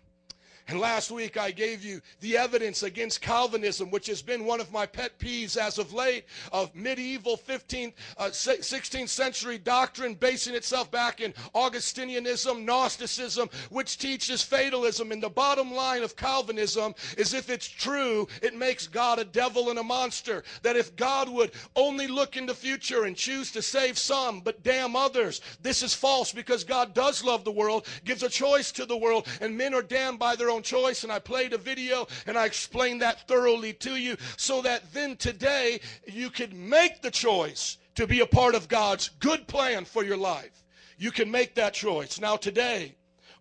And last week I gave you the evidence against Calvinism, which has been one of my pet peeves as of late of medieval 15th, uh, 16th century doctrine basing itself back in Augustinianism, Gnosticism, which teaches fatalism. And the bottom line of Calvinism is if it's true, it makes God a devil and a monster. That if God would only look in the future and choose to save some but damn others, this is false because God does love the world, gives a choice to the world, and men are damned by their own choice. And I played a video and I explained that thoroughly to you so that then today you could make the choice to be a part of God's good plan for your life. You can make that choice. Now, today,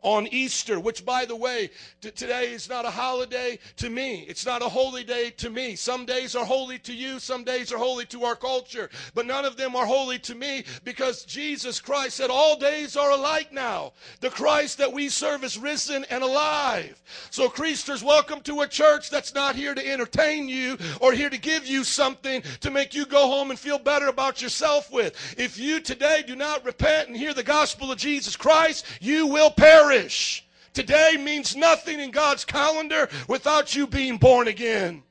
on Easter, which, by the way, t- today is not a holiday to me. It's not a holy day to me. Some days are holy to you, some days are holy to our culture, but none of them are holy to me because Jesus Christ said, All days are alike now. The Christ that we serve is risen and alive. So, Christers, welcome to a church that's not here to entertain you or here to give you something to make you go home and feel better about yourself with. If you today do not repent and hear the gospel of Jesus Christ, you will perish. Today means nothing in God's calendar without you being born again.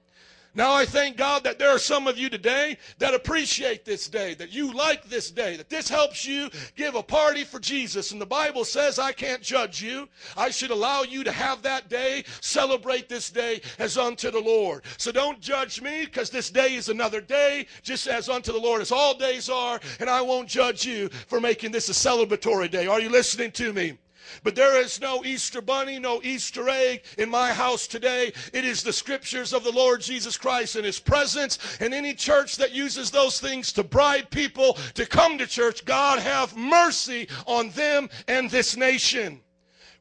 Now I thank God that there are some of you today that appreciate this day, that you like this day, that this helps you give a party for Jesus. And the Bible says I can't judge you. I should allow you to have that day, celebrate this day as unto the Lord. So don't judge me because this day is another day, just as unto the Lord as all days are. And I won't judge you for making this a celebratory day. Are you listening to me? But there is no Easter bunny, no Easter egg in my house today. It is the scriptures of the Lord Jesus Christ and His presence. And any church that uses those things to bribe people to come to church, God have mercy on them and this nation.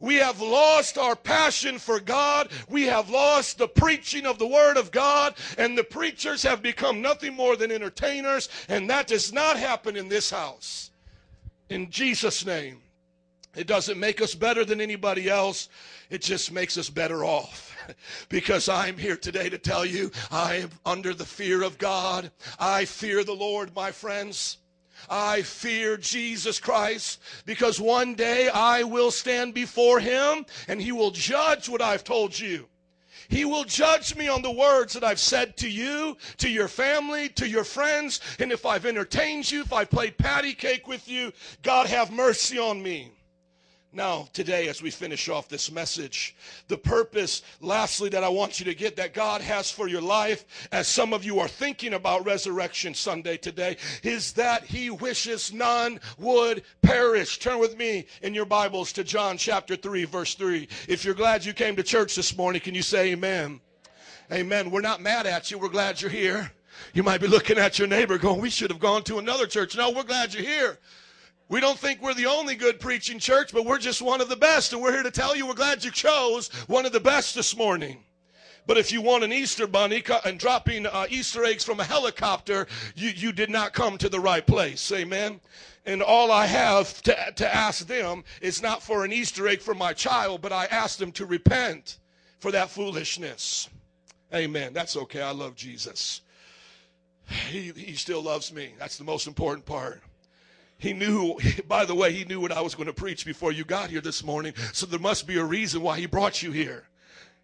We have lost our passion for God. We have lost the preaching of the Word of God. And the preachers have become nothing more than entertainers. And that does not happen in this house. In Jesus' name. It doesn't make us better than anybody else. It just makes us better off. [laughs] Because I'm here today to tell you I am under the fear of God. I fear the Lord, my friends. I fear Jesus Christ because one day I will stand before him and he will judge what I've told you. He will judge me on the words that I've said to you, to your family, to your friends, and if I've entertained you, if I've played patty cake with you, God have mercy on me. Now, today, as we finish off this message, the purpose, lastly, that I want you to get that God has for your life, as some of you are thinking about Resurrection Sunday today, is that He wishes none would perish. Turn with me in your Bibles to John chapter 3, verse 3. If you're glad you came to church this morning, can you say amen? Amen. We're not mad at you. We're glad you're here. You might be looking at your neighbor going, We should have gone to another church. No, we're glad you're here. We don't think we're the only good preaching church, but we're just one of the best. And we're here to tell you we're glad you chose one of the best this morning. But if you want an Easter bunny and dropping uh, Easter eggs from a helicopter, you, you did not come to the right place. Amen. And all I have to, to ask them is not for an Easter egg for my child, but I ask them to repent for that foolishness. Amen. That's okay. I love Jesus. He, he still loves me. That's the most important part. He knew, by the way, he knew what I was going to preach before you got here this morning. So there must be a reason why he brought you here.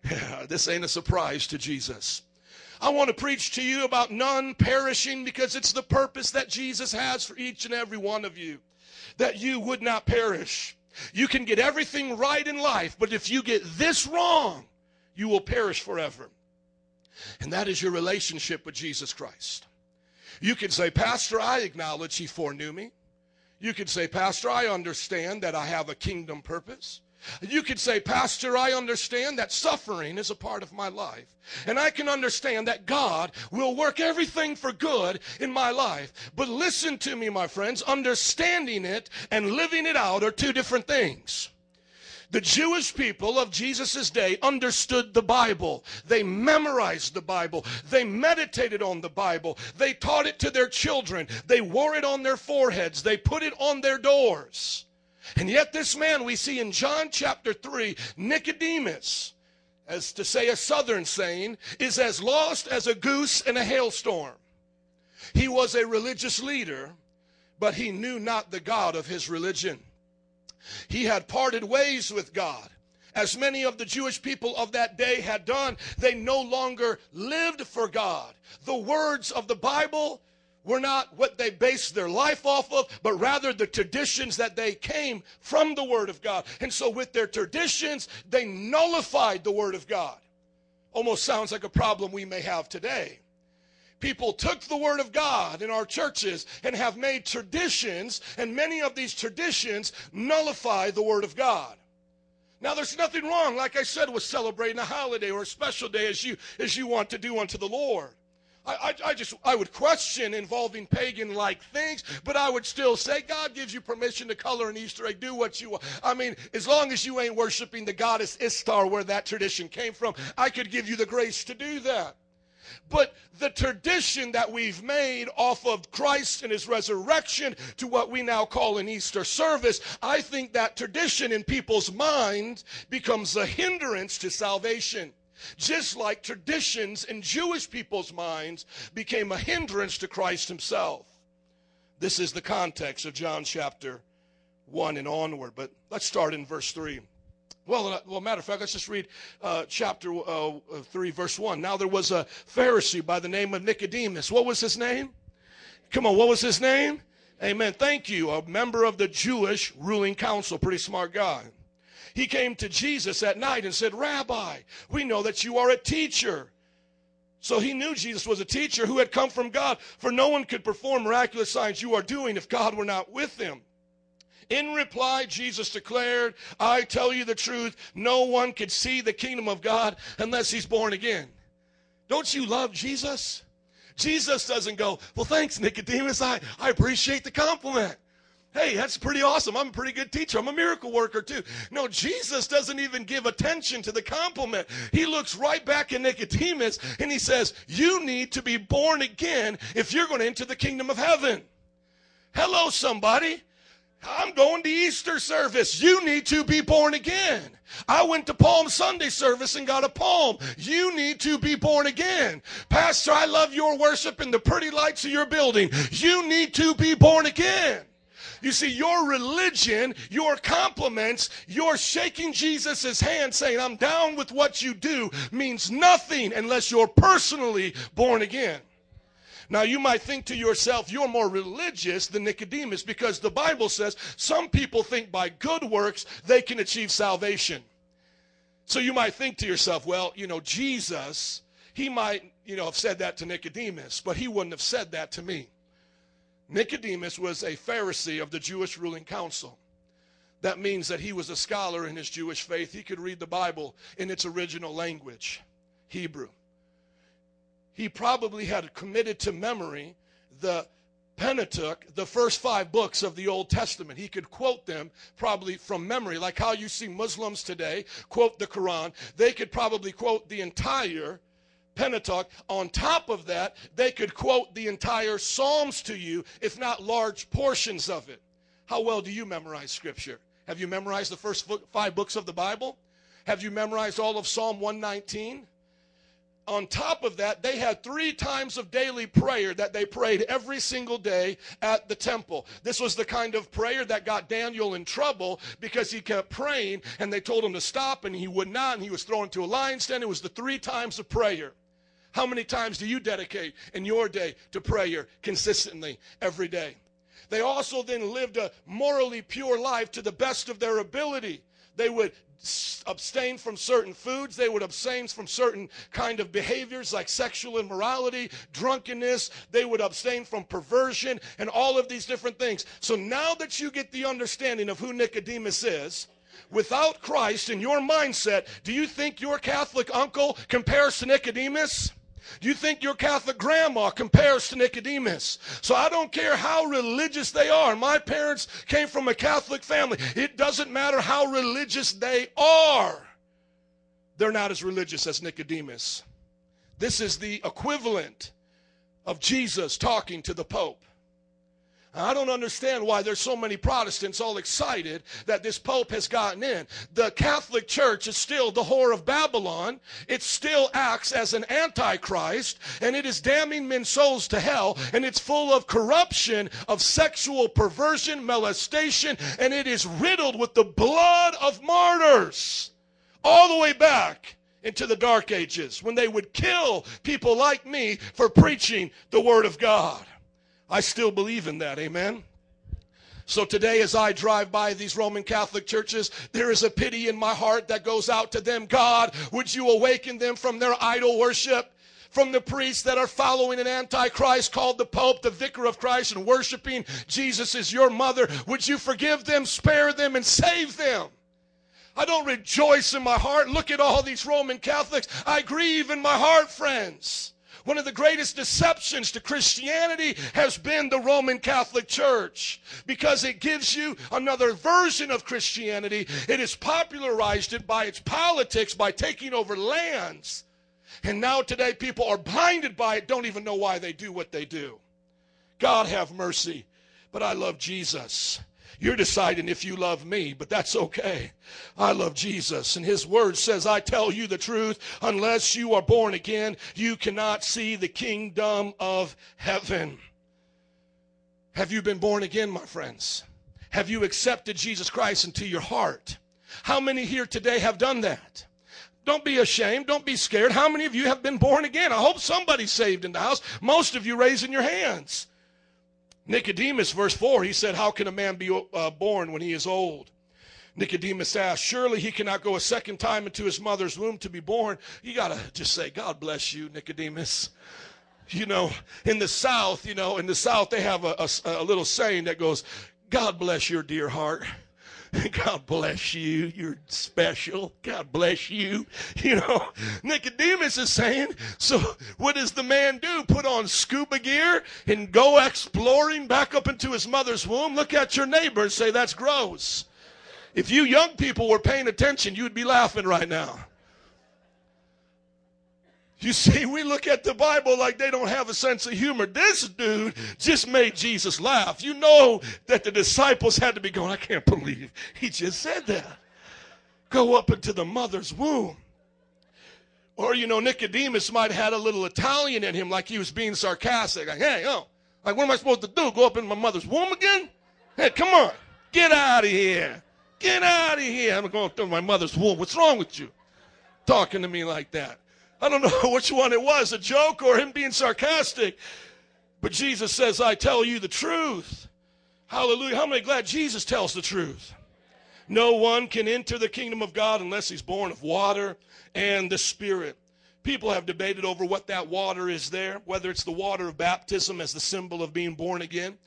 [laughs] This ain't a surprise to Jesus. I want to preach to you about none perishing because it's the purpose that Jesus has for each and every one of you. That you would not perish. You can get everything right in life, but if you get this wrong, you will perish forever. And that is your relationship with Jesus Christ. You can say, Pastor, I acknowledge he foreknew me. You could say, Pastor, I understand that I have a kingdom purpose. You could say, Pastor, I understand that suffering is a part of my life. And I can understand that God will work everything for good in my life. But listen to me, my friends, understanding it and living it out are two different things. The Jewish people of Jesus' day understood the Bible. They memorized the Bible. They meditated on the Bible. They taught it to their children. They wore it on their foreheads. They put it on their doors. And yet, this man we see in John chapter 3, Nicodemus, as to say a southern saying, is as lost as a goose in a hailstorm. He was a religious leader, but he knew not the God of his religion. He had parted ways with God. As many of the Jewish people of that day had done, they no longer lived for God. The words of the Bible were not what they based their life off of, but rather the traditions that they came from the Word of God. And so, with their traditions, they nullified the Word of God. Almost sounds like a problem we may have today people took the word of God in our churches and have made traditions, and many of these traditions nullify the word of God. Now there's nothing wrong, like I said, with celebrating a holiday or a special day as you as you want to do unto the Lord. I, I, I just I would question involving pagan like things, but I would still say God gives you permission to color an Easter egg, do what you want. I mean, as long as you ain't worshiping the goddess Ishtar where that tradition came from, I could give you the grace to do that. But the tradition that we've made off of Christ and his resurrection to what we now call an Easter service, I think that tradition in people's minds becomes a hindrance to salvation. Just like traditions in Jewish people's minds became a hindrance to Christ himself. This is the context of John chapter 1 and onward. But let's start in verse 3. Well, uh, well, matter of fact, let's just read uh, chapter uh, uh, 3, verse 1. Now there was a Pharisee by the name of Nicodemus. What was his name? Come on, what was his name? Amen. Thank you. A member of the Jewish ruling council. Pretty smart guy. He came to Jesus at night and said, Rabbi, we know that you are a teacher. So he knew Jesus was a teacher who had come from God, for no one could perform miraculous signs you are doing if God were not with them. In reply, Jesus declared, I tell you the truth, no one could see the kingdom of God unless he's born again. Don't you love Jesus? Jesus doesn't go, Well, thanks, Nicodemus. I, I appreciate the compliment. Hey, that's pretty awesome. I'm a pretty good teacher. I'm a miracle worker too. No, Jesus doesn't even give attention to the compliment. He looks right back at Nicodemus and he says, You need to be born again if you're going to enter the kingdom of heaven. Hello, somebody. I'm going to Easter service. You need to be born again. I went to Palm Sunday service and got a palm. You need to be born again. Pastor, I love your worship and the pretty lights of your building. You need to be born again. You see, your religion, your compliments, your shaking Jesus' hand saying, I'm down with what you do, means nothing unless you're personally born again. Now, you might think to yourself, you're more religious than Nicodemus because the Bible says some people think by good works they can achieve salvation. So you might think to yourself, well, you know, Jesus, he might, you know, have said that to Nicodemus, but he wouldn't have said that to me. Nicodemus was a Pharisee of the Jewish ruling council. That means that he was a scholar in his Jewish faith. He could read the Bible in its original language, Hebrew. He probably had committed to memory the Pentateuch, the first five books of the Old Testament. He could quote them probably from memory, like how you see Muslims today quote the Quran. They could probably quote the entire Pentateuch. On top of that, they could quote the entire Psalms to you, if not large portions of it. How well do you memorize Scripture? Have you memorized the first five books of the Bible? Have you memorized all of Psalm 119? On top of that, they had three times of daily prayer that they prayed every single day at the temple. This was the kind of prayer that got Daniel in trouble because he kept praying and they told him to stop and he would not and he was thrown to a lion's den. It was the three times of prayer. How many times do you dedicate in your day to prayer consistently every day? They also then lived a morally pure life to the best of their ability. They would abstain from certain foods. They would abstain from certain kind of behaviors like sexual immorality drunkenness. They would abstain from perversion and all of these different things. So now that you get the understanding of who nicodemus is without christ in your mindset do you think your catholic uncle compares to nicodemus you think your Catholic grandma compares to Nicodemus? So I don't care how religious they are. My parents came from a Catholic family. It doesn't matter how religious they are. They're not as religious as Nicodemus. This is the equivalent of Jesus talking to the Pope. I don't understand why there's so many Protestants all excited that this Pope has gotten in. The Catholic Church is still the whore of Babylon. It still acts as an antichrist, and it is damning men's souls to hell, and it's full of corruption, of sexual perversion, molestation, and it is riddled with the blood of martyrs all the way back into the dark ages when they would kill people like me for preaching the Word of God. I still believe in that. Amen. So today, as I drive by these Roman Catholic churches, there is a pity in my heart that goes out to them. God, would you awaken them from their idol worship? From the priests that are following an antichrist called the Pope, the vicar of Christ, and worshiping Jesus as your mother. Would you forgive them, spare them, and save them? I don't rejoice in my heart. Look at all these Roman Catholics. I grieve in my heart, friends. One of the greatest deceptions to Christianity has been the Roman Catholic Church because it gives you another version of Christianity. It has popularized it by its politics, by taking over lands. And now today people are blinded by it, don't even know why they do what they do. God have mercy. But I love Jesus. You're deciding if you love me, but that's okay. I love Jesus, and His Word says, I tell you the truth, unless you are born again, you cannot see the kingdom of heaven. Have you been born again, my friends? Have you accepted Jesus Christ into your heart? How many here today have done that? Don't be ashamed. Don't be scared. How many of you have been born again? I hope somebody's saved in the house. Most of you raising your hands. Nicodemus, verse 4, he said, How can a man be uh, born when he is old? Nicodemus asked, Surely he cannot go a second time into his mother's womb to be born. You got to just say, God bless you, Nicodemus. You know, in the South, you know, in the South, they have a, a, a little saying that goes, God bless your dear heart. [laughs] God bless you. You're special. God bless you. [laughs] You know, Nicodemus is saying, so what does the man do? Put on scuba gear and go exploring back up into his mother's womb? Look at your neighbor and say, that's gross. If you young people were paying attention, you'd be laughing right now. You see, we look at the Bible like they don't have a sense of humor. This dude just made Jesus laugh. You know that the disciples had to be going, I can't believe he just said that. Go up into the mother's womb. Or, you know, Nicodemus might have had a little Italian in him, like he was being sarcastic. Like, hey, oh, like, what am I supposed to do? Go up in my mother's womb again? Hey, come on, get out of here. Get out of here. I'm going through my mother's womb. What's wrong with you? Talking to me like that. I don't know [laughs] which one it was, a joke or him being sarcastic. But Jesus says, I tell you the truth. Hallelujah. How many glad Jesus tells the truth? No one can enter the kingdom of God unless he's born of water and the Spirit. People have debated over what that water is there, whether it's the water of baptism as the symbol of being born again.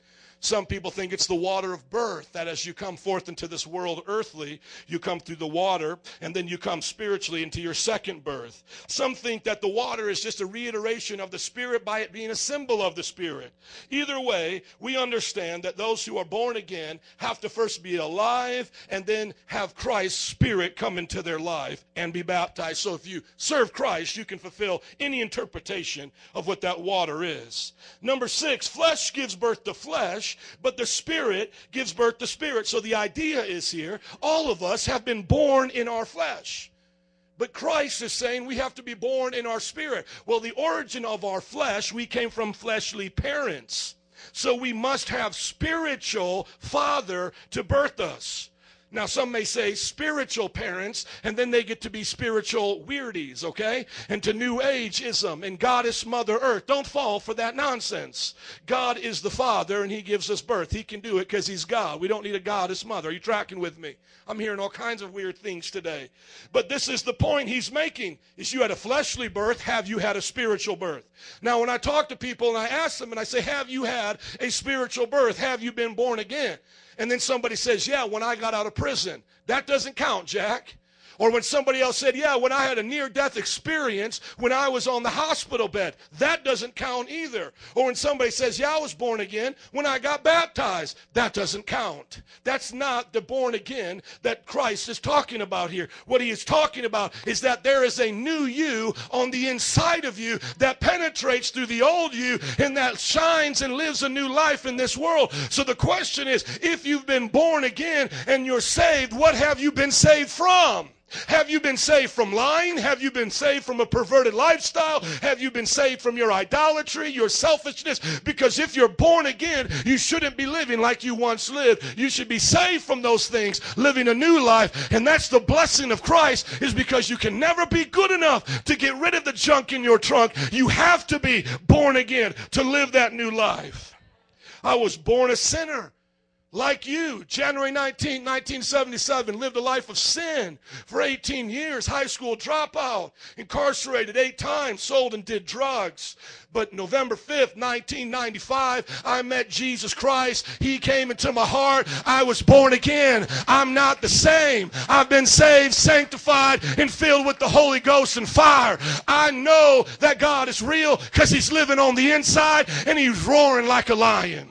Some people think it's the water of birth, that as you come forth into this world earthly, you come through the water, and then you come spiritually into your second birth. Some think that the water is just a reiteration of the Spirit by it being a symbol of the Spirit. Either way, we understand that those who are born again have to first be alive and then have Christ's Spirit come into their life and be baptized. So if you serve Christ, you can fulfill any interpretation of what that water is. Number six, flesh gives birth to flesh but the Spirit gives birth to spirit. So the idea is here all of us have been born in our flesh. But Christ is saying we have to be born in our spirit. Well, the origin of our flesh, we came from fleshly parents. So we must have spiritual father to birth us. Now, some may say spiritual parents, and then they get to be spiritual weirdies, okay? And to New Ageism and Goddess Mother Earth. Don't fall for that nonsense. God is the Father, and He gives us birth. He can do it because He's God. We don't need a Goddess Mother. Are you tracking with me? I'm hearing all kinds of weird things today. But this is the point He's making, is you had a fleshly birth, have you had a spiritual birth? Now, when I talk to people and I ask them and I say, have you had a spiritual birth? Have you been born again? And then somebody says, Yeah, when I got out of prison. That doesn't count, Jack. Or when somebody else said, Yeah, when I had a near death experience when I was on the hospital bed. That doesn't count either. Or when somebody says, Yeah, I was born again when I got baptized. That doesn't count. That's not the born again that Christ is talking about here. What he is talking about is that there is a new you on the inside of you that penetrates through the old you and that shines and lives a new life in this world. So the question is if you've been born again and you're saved, what have you been saved from? Have you been saved from lying? Have you been saved from a perverted lifestyle? Have you been saved from your idolatry, your selfishness? Because if you're born again, you shouldn't be living like you once lived. You should be saved from those things, living a new life. And that's the blessing of Christ is because you can never be good enough to get rid of the junk in your trunk. You have to be born again to live that new life. I was born a sinner like you, January 19, 1977, lived a life of sin for 18 years, high school dropout, incarcerated eight times, sold and did drugs. But November 5th, 1995, I met Jesus Christ. He came into my heart. I was born again. I'm not the same. I've been saved, sanctified, and filled with the Holy Ghost and fire. I know that God is real because He's living on the inside and He's roaring like a lion.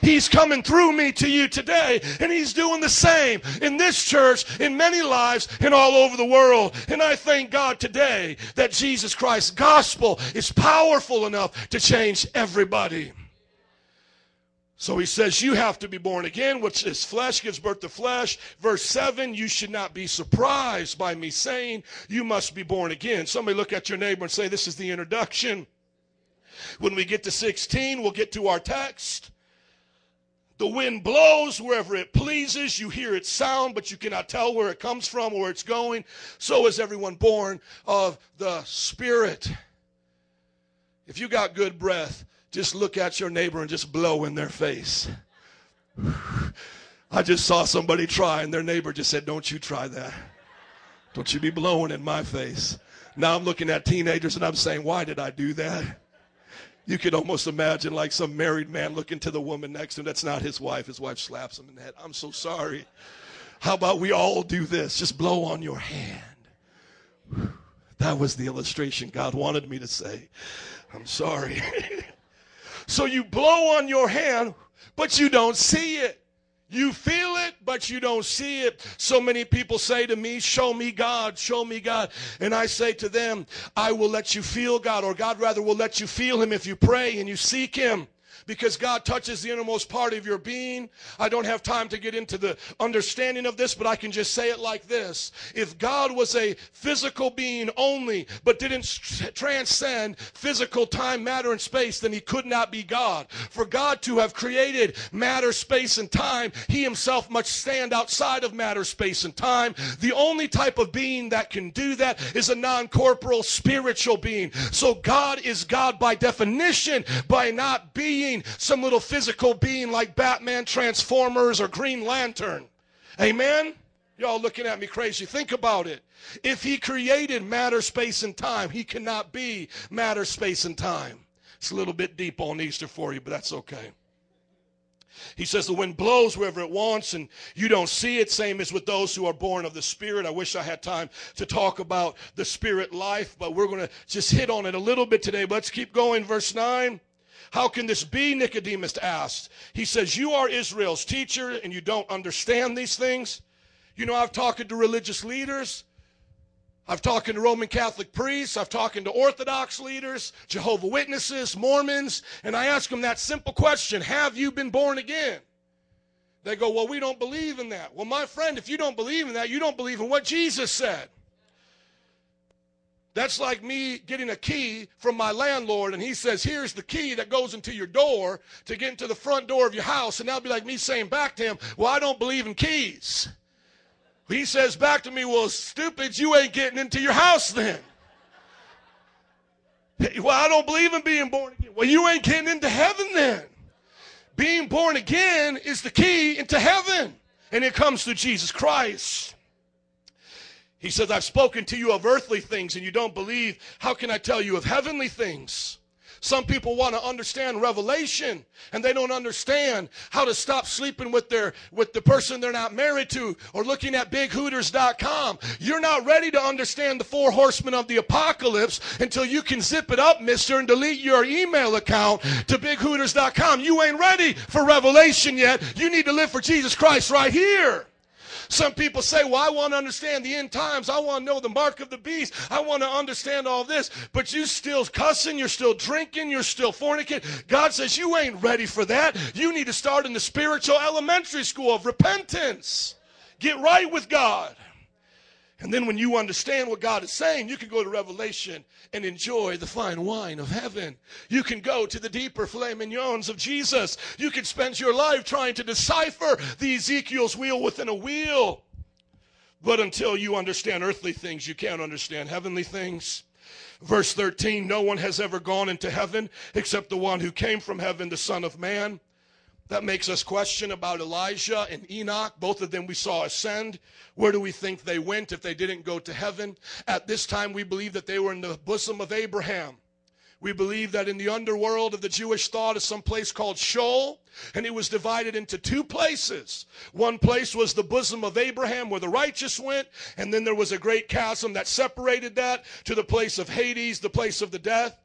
He's coming through me to you today, and He's doing the same in this church, in many lives, and all over the world. And I thank God today that Jesus Christ's gospel is powerful enough to change everybody. So he says, You have to be born again, which is flesh gives birth to flesh. Verse 7, you should not be surprised by me saying, You must be born again. Somebody look at your neighbor and say, This is the introduction. When we get to 16, we'll get to our text. The wind blows wherever it pleases. You hear its sound, but you cannot tell where it comes from or where it's going. So is everyone born of the Spirit. If you got good breath, just look at your neighbor and just blow in their face. [sighs] I just saw somebody try, and their neighbor just said, Don't you try that. Don't you be blowing in my face. Now I'm looking at teenagers and I'm saying, Why did I do that? You could almost imagine like some married man looking to the woman next to him. That's not his wife. His wife slaps him in the head. I'm so sorry. How about we all do this? Just blow on your hand. That was the illustration God wanted me to say. I'm sorry. [laughs] so you blow on your hand, but you don't see it. You feel it, but you don't see it. So many people say to me, Show me God, show me God. And I say to them, I will let you feel God, or God rather will let you feel Him if you pray and you seek Him because God touches the innermost part of your being. I don't have time to get into the understanding of this, but I can just say it like this. If God was a physical being only, but didn't transcend physical time, matter, and space, then he could not be God. For God to have created matter, space, and time, he himself must stand outside of matter, space, and time. The only type of being that can do that is a non corporeal spiritual being. So God is God by definition by not being some little physical being like Batman, Transformers, or Green Lantern. Amen? Y'all looking at me crazy. Think about it. If he created matter, space, and time, he cannot be matter, space, and time. It's a little bit deep on Easter for you, but that's okay. He says the wind blows wherever it wants and you don't see it. Same as with those who are born of the Spirit. I wish I had time to talk about the Spirit life, but we're going to just hit on it a little bit today. Let's keep going. Verse 9. How can this be? Nicodemus asked. He says, You are Israel's teacher and you don't understand these things. You know, I've talked to religious leaders. I've talked to Roman Catholic priests. I've talked to Orthodox leaders, Jehovah Witnesses, Mormons, and I ask them that simple question Have you been born again? They go, Well, we don't believe in that. Well, my friend, if you don't believe in that, you don't believe in what Jesus said. That's like me getting a key from my landlord, and he says, Here's the key that goes into your door to get into the front door of your house. And that'll be like me saying back to him, Well, I don't believe in keys. He says back to me, Well, stupid, you ain't getting into your house then. [laughs] Well, I don't believe in being born again. Well, you ain't getting into heaven then. Being born again is the key into heaven, and it comes through Jesus Christ. He says, I've spoken to you of earthly things and you don't believe. How can I tell you of heavenly things? Some people want to understand revelation and they don't understand how to stop sleeping with their with the person they're not married to or looking at bighooters.com. You're not ready to understand the four horsemen of the apocalypse until you can zip it up, mister, and delete your email account to bighooters.com. You ain't ready for revelation yet. You need to live for Jesus Christ right here. Some people say, Well, I want to understand the end times. I want to know the mark of the beast. I want to understand all this. But you still cussing, you're still drinking, you're still fornicating. God says, You ain't ready for that. You need to start in the spiritual elementary school of repentance. Get right with God. And then when you understand what God is saying, you can go to Revelation and enjoy the fine wine of heaven. You can go to the deeper filet mignons of Jesus. You can spend your life trying to decipher the Ezekiel's wheel within a wheel. But until you understand earthly things, you can't understand heavenly things. Verse 13 No one has ever gone into heaven except the one who came from heaven, the Son of Man. That makes us question about Elijah and Enoch. Both of them we saw ascend. Where do we think they went if they didn't go to heaven? At this time, we believe that they were in the bosom of Abraham. We believe that in the underworld of the Jewish thought is some place called Sheol, and it was divided into two places. One place was the bosom of Abraham where the righteous went, and then there was a great chasm that separated that to the place of Hades, the place of the death.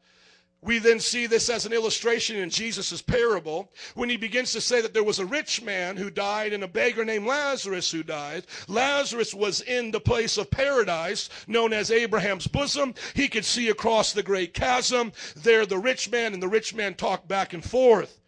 We then see this as an illustration in Jesus' parable when he begins to say that there was a rich man who died and a beggar named Lazarus who died. Lazarus was in the place of paradise known as Abraham's bosom. He could see across the great chasm. There, the rich man and the rich man talked back and forth.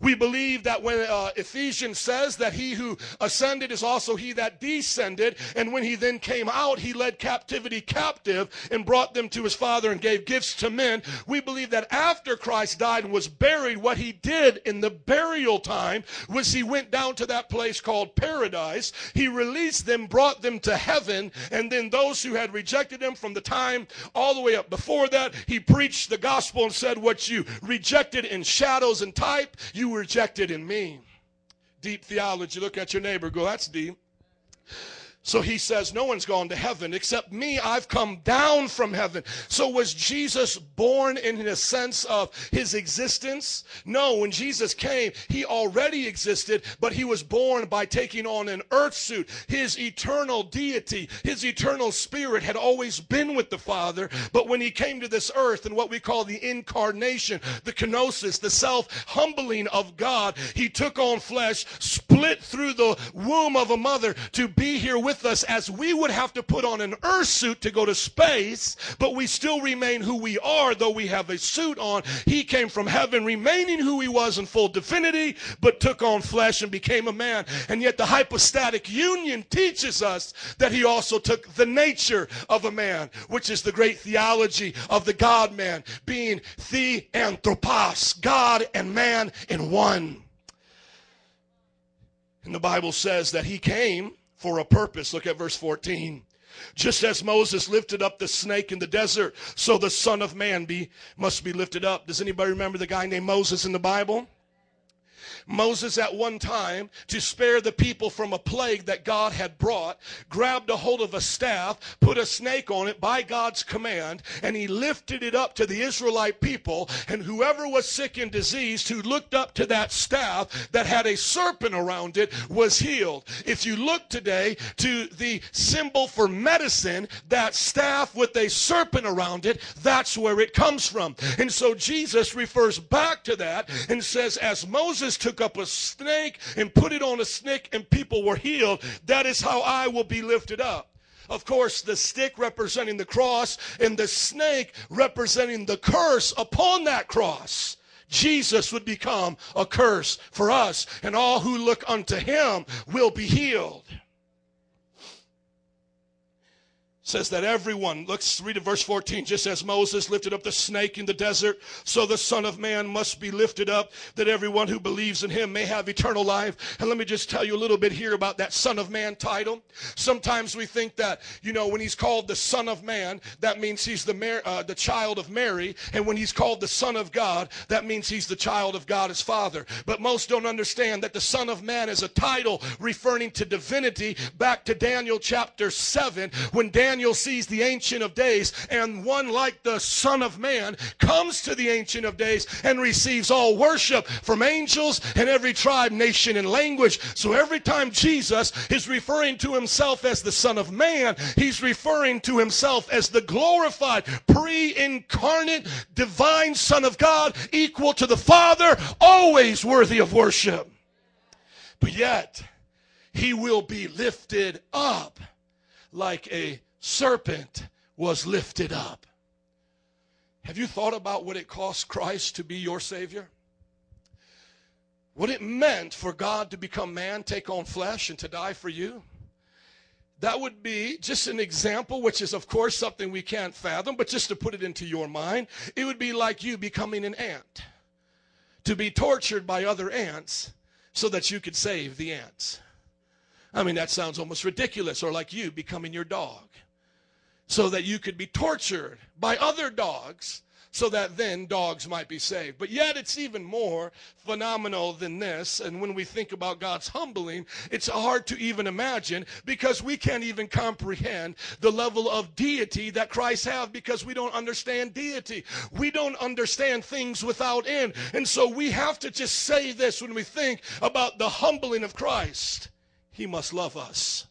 We believe that when uh, Ephesians says that he who ascended is also he that descended, and when he then came out, he led captivity captive and brought them to his Father and gave gifts to men. We believe that after Christ died and was buried, what he did in the burial time was he went down to that place called paradise. He released them, brought them to heaven, and then those who had rejected him from the time all the way up before that, he preached the gospel and said, What you rejected in shadows and type, you rejected in me. Deep theology. Look at your neighbor, go, That's deep. So he says, No one's gone to heaven except me. I've come down from heaven. So was Jesus born in a sense of his existence? No, when Jesus came, he already existed, but he was born by taking on an earth suit. His eternal deity, his eternal spirit had always been with the Father, but when he came to this earth and what we call the incarnation, the kenosis, the self humbling of God, he took on flesh, split through the womb of a mother to be here with us as we would have to put on an earth suit to go to space, but we still remain who we are, though we have a suit on. He came from heaven, remaining who he was in full divinity, but took on flesh and became a man. And yet the hypostatic union teaches us that he also took the nature of a man, which is the great theology of the God man, being theanthropos, God and man in one. And the Bible says that he came for a purpose. Look at verse 14. Just as Moses lifted up the snake in the desert, so the Son of Man be, must be lifted up. Does anybody remember the guy named Moses in the Bible? Moses, at one time, to spare the people from a plague that God had brought, grabbed a hold of a staff, put a snake on it by God's command, and he lifted it up to the Israelite people. And whoever was sick and diseased who looked up to that staff that had a serpent around it was healed. If you look today to the symbol for medicine, that staff with a serpent around it, that's where it comes from. And so Jesus refers back to that and says, as Moses took up a snake and put it on a snake and people were healed, that is how I will be lifted up. Of course, the stick representing the cross and the snake representing the curse upon that cross. Jesus would become a curse for us, and all who look unto him will be healed says that everyone, let's read it, verse 14, just as Moses lifted up the snake in the desert, so the Son of Man must be lifted up, that everyone who believes in him may have eternal life. And let me just tell you a little bit here about that Son of Man title. Sometimes we think that, you know, when he's called the Son of Man, that means he's the, Mar- uh, the child of Mary. And when he's called the Son of God, that means he's the child of God as Father. But most don't understand that the Son of Man is a title referring to divinity back to Daniel chapter 7, when Daniel Daniel sees the Ancient of Days, and one like the Son of Man comes to the Ancient of Days and receives all worship from angels and every tribe, nation, and language. So every time Jesus is referring to himself as the Son of Man, he's referring to himself as the glorified, pre incarnate, divine Son of God, equal to the Father, always worthy of worship. But yet, he will be lifted up like a serpent was lifted up. Have you thought about what it cost Christ to be your Savior? What it meant for God to become man, take on flesh, and to die for you? That would be just an example, which is, of course, something we can't fathom, but just to put it into your mind, it would be like you becoming an ant, to be tortured by other ants so that you could save the ants. I mean, that sounds almost ridiculous, or like you becoming your dog so that you could be tortured by other dogs so that then dogs might be saved. But yet it's even more phenomenal than this. And when we think about God's humbling, it's hard to even imagine because we can't even comprehend the level of deity that Christ have because we don't understand deity. We don't understand things without end. And so we have to just say this when we think about the humbling of Christ. He must love us.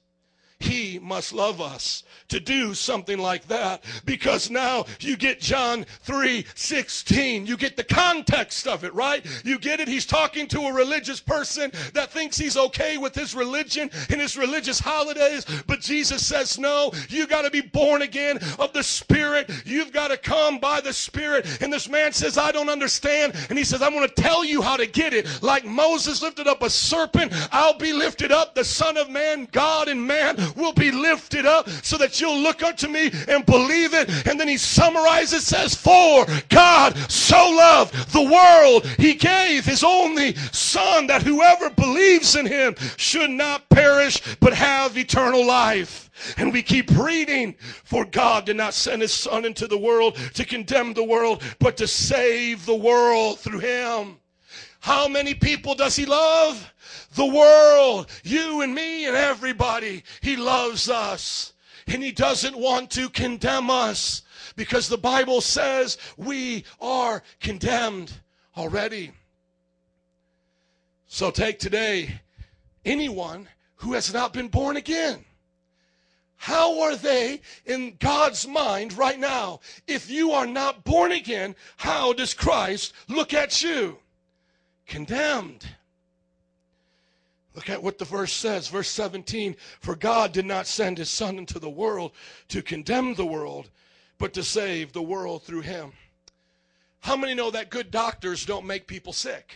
He must love us to do something like that because now you get John 3 16. You get the context of it, right? You get it. He's talking to a religious person that thinks he's okay with his religion and his religious holidays, but Jesus says, No, you got to be born again of the Spirit. You've got to come by the Spirit. And this man says, I don't understand. And he says, I'm going to tell you how to get it. Like Moses lifted up a serpent, I'll be lifted up. The Son of Man, God and man, will be lifted up so that you'll look unto me and believe it. And then he summarizes, says, For God so loved the world, he gave his only Son that whoever believes in him should not perish but have eternal life. And we keep reading, for God did not send his Son into the world to condemn the world, but to save the world through him. How many people does he love? The world, you and me and everybody. He loves us. And he doesn't want to condemn us because the Bible says we are condemned already. So take today anyone who has not been born again. How are they in God's mind right now? If you are not born again, how does Christ look at you? Condemned. Look at what the verse says, verse 17. For God did not send his Son into the world to condemn the world, but to save the world through him. How many know that good doctors don't make people sick?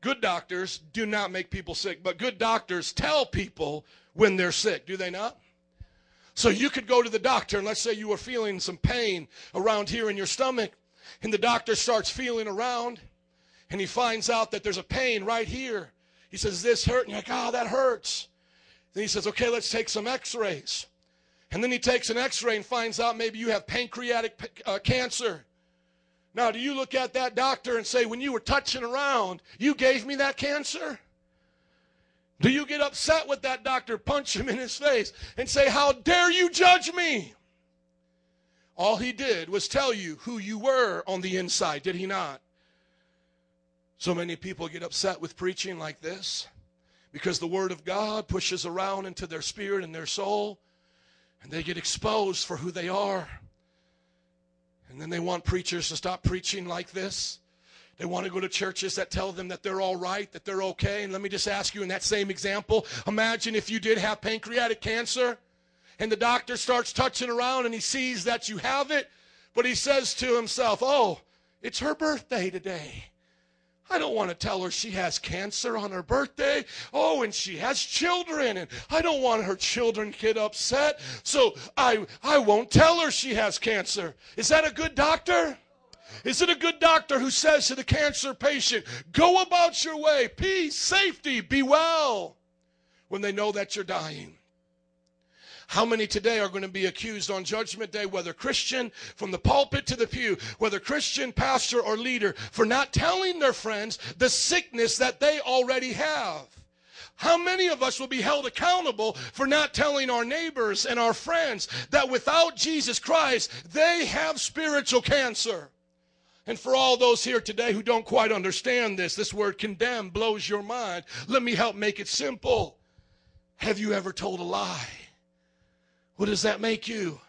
Good doctors do not make people sick, but good doctors tell people when they're sick, do they not? So you could go to the doctor, and let's say you were feeling some pain around here in your stomach, and the doctor starts feeling around, and he finds out that there's a pain right here. He says, this hurt? And you're like, Oh, that hurts. Then he says, Okay, let's take some x rays. And then he takes an x ray and finds out maybe you have pancreatic uh, cancer. Now, do you look at that doctor and say, When you were touching around, you gave me that cancer? Do you get upset with that doctor, punch him in his face, and say, How dare you judge me? All he did was tell you who you were on the inside, did he not? So many people get upset with preaching like this because the Word of God pushes around into their spirit and their soul, and they get exposed for who they are. And then they want preachers to stop preaching like this. They want to go to churches that tell them that they're all right, that they're okay. And let me just ask you in that same example imagine if you did have pancreatic cancer and the doctor starts touching around and he sees that you have it, but he says to himself, Oh, it's her birthday today. I don't want to tell her she has cancer on her birthday. Oh, and she has children, and I don't want her children get upset. So I, I won't tell her she has cancer. Is that a good doctor? Is it a good doctor who says to the cancer patient, go about your way, peace, safety, be well, when they know that you're dying? How many today are going to be accused on Judgment Day, whether Christian, from the pulpit to the pew, whether Christian, pastor, or leader, for not telling their friends the sickness that they already have? How many of us will be held accountable for not telling our neighbors and our friends that without Jesus Christ, they have spiritual cancer? And for all those here today who don't quite understand this, this word condemn blows your mind. Let me help make it simple. Have you ever told a lie? What does that make you?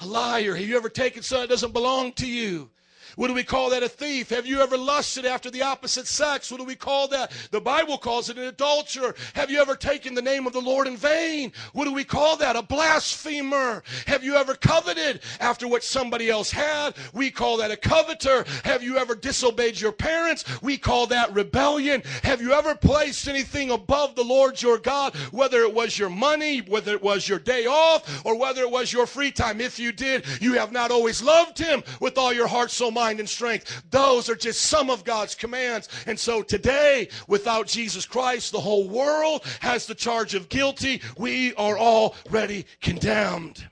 A liar. Have you ever taken something that doesn't belong to you? What do we call that? A thief. Have you ever lusted after the opposite sex? What do we call that? The Bible calls it an adulterer. Have you ever taken the name of the Lord in vain? What do we call that? A blasphemer. Have you ever coveted after what somebody else had? We call that a coveter. Have you ever disobeyed your parents? We call that rebellion. Have you ever placed anything above the Lord your God, whether it was your money, whether it was your day off, or whether it was your free time? If you did, you have not always loved him with all your heart, soul, mind, and strength. Those are just some of God's commands. And so today, without Jesus Christ, the whole world has the charge of guilty. We are already condemned.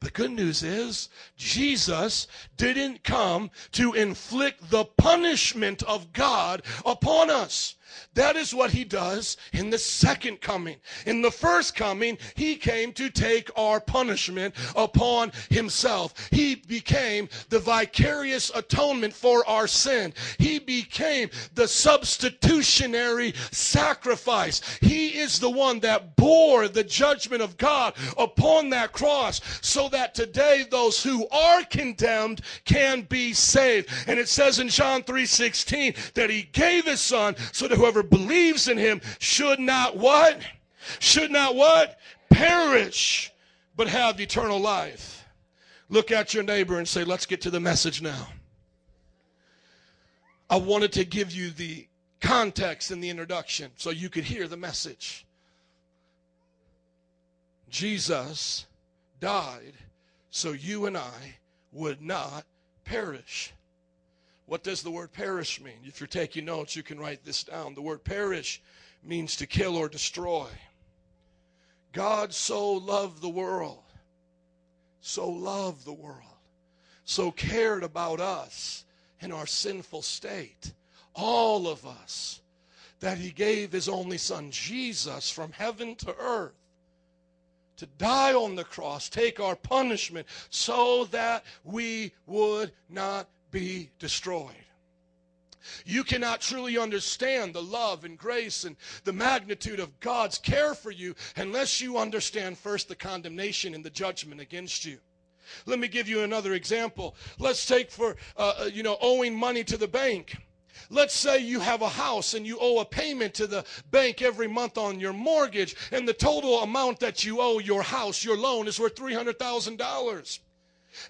The good news is Jesus didn't come to inflict the punishment of God upon us. That is what he does in the second coming. In the first coming, he came to take our punishment upon himself. He became the vicarious atonement for our sin. He became the substitutionary sacrifice. He is the one that bore the judgment of God upon that cross so that today those who are condemned can be saved. And it says in John 3:16 that he gave his son so that whoever believes in him should not what? Should not what? Perish, but have eternal life. Look at your neighbor and say, let's get to the message now. I wanted to give you the context in the introduction so you could hear the message. Jesus died so you and I would not perish. What does the word perish mean? If you're taking notes, you can write this down. The word perish means to kill or destroy. God so loved the world, so loved the world, so cared about us in our sinful state, all of us, that he gave his only son, Jesus, from heaven to earth to die on the cross, take our punishment, so that we would not be destroyed. You cannot truly understand the love and grace and the magnitude of God's care for you unless you understand first the condemnation and the judgment against you. Let me give you another example. Let's take for, uh, you know, owing money to the bank. Let's say you have a house and you owe a payment to the bank every month on your mortgage, and the total amount that you owe your house, your loan, is worth $300,000.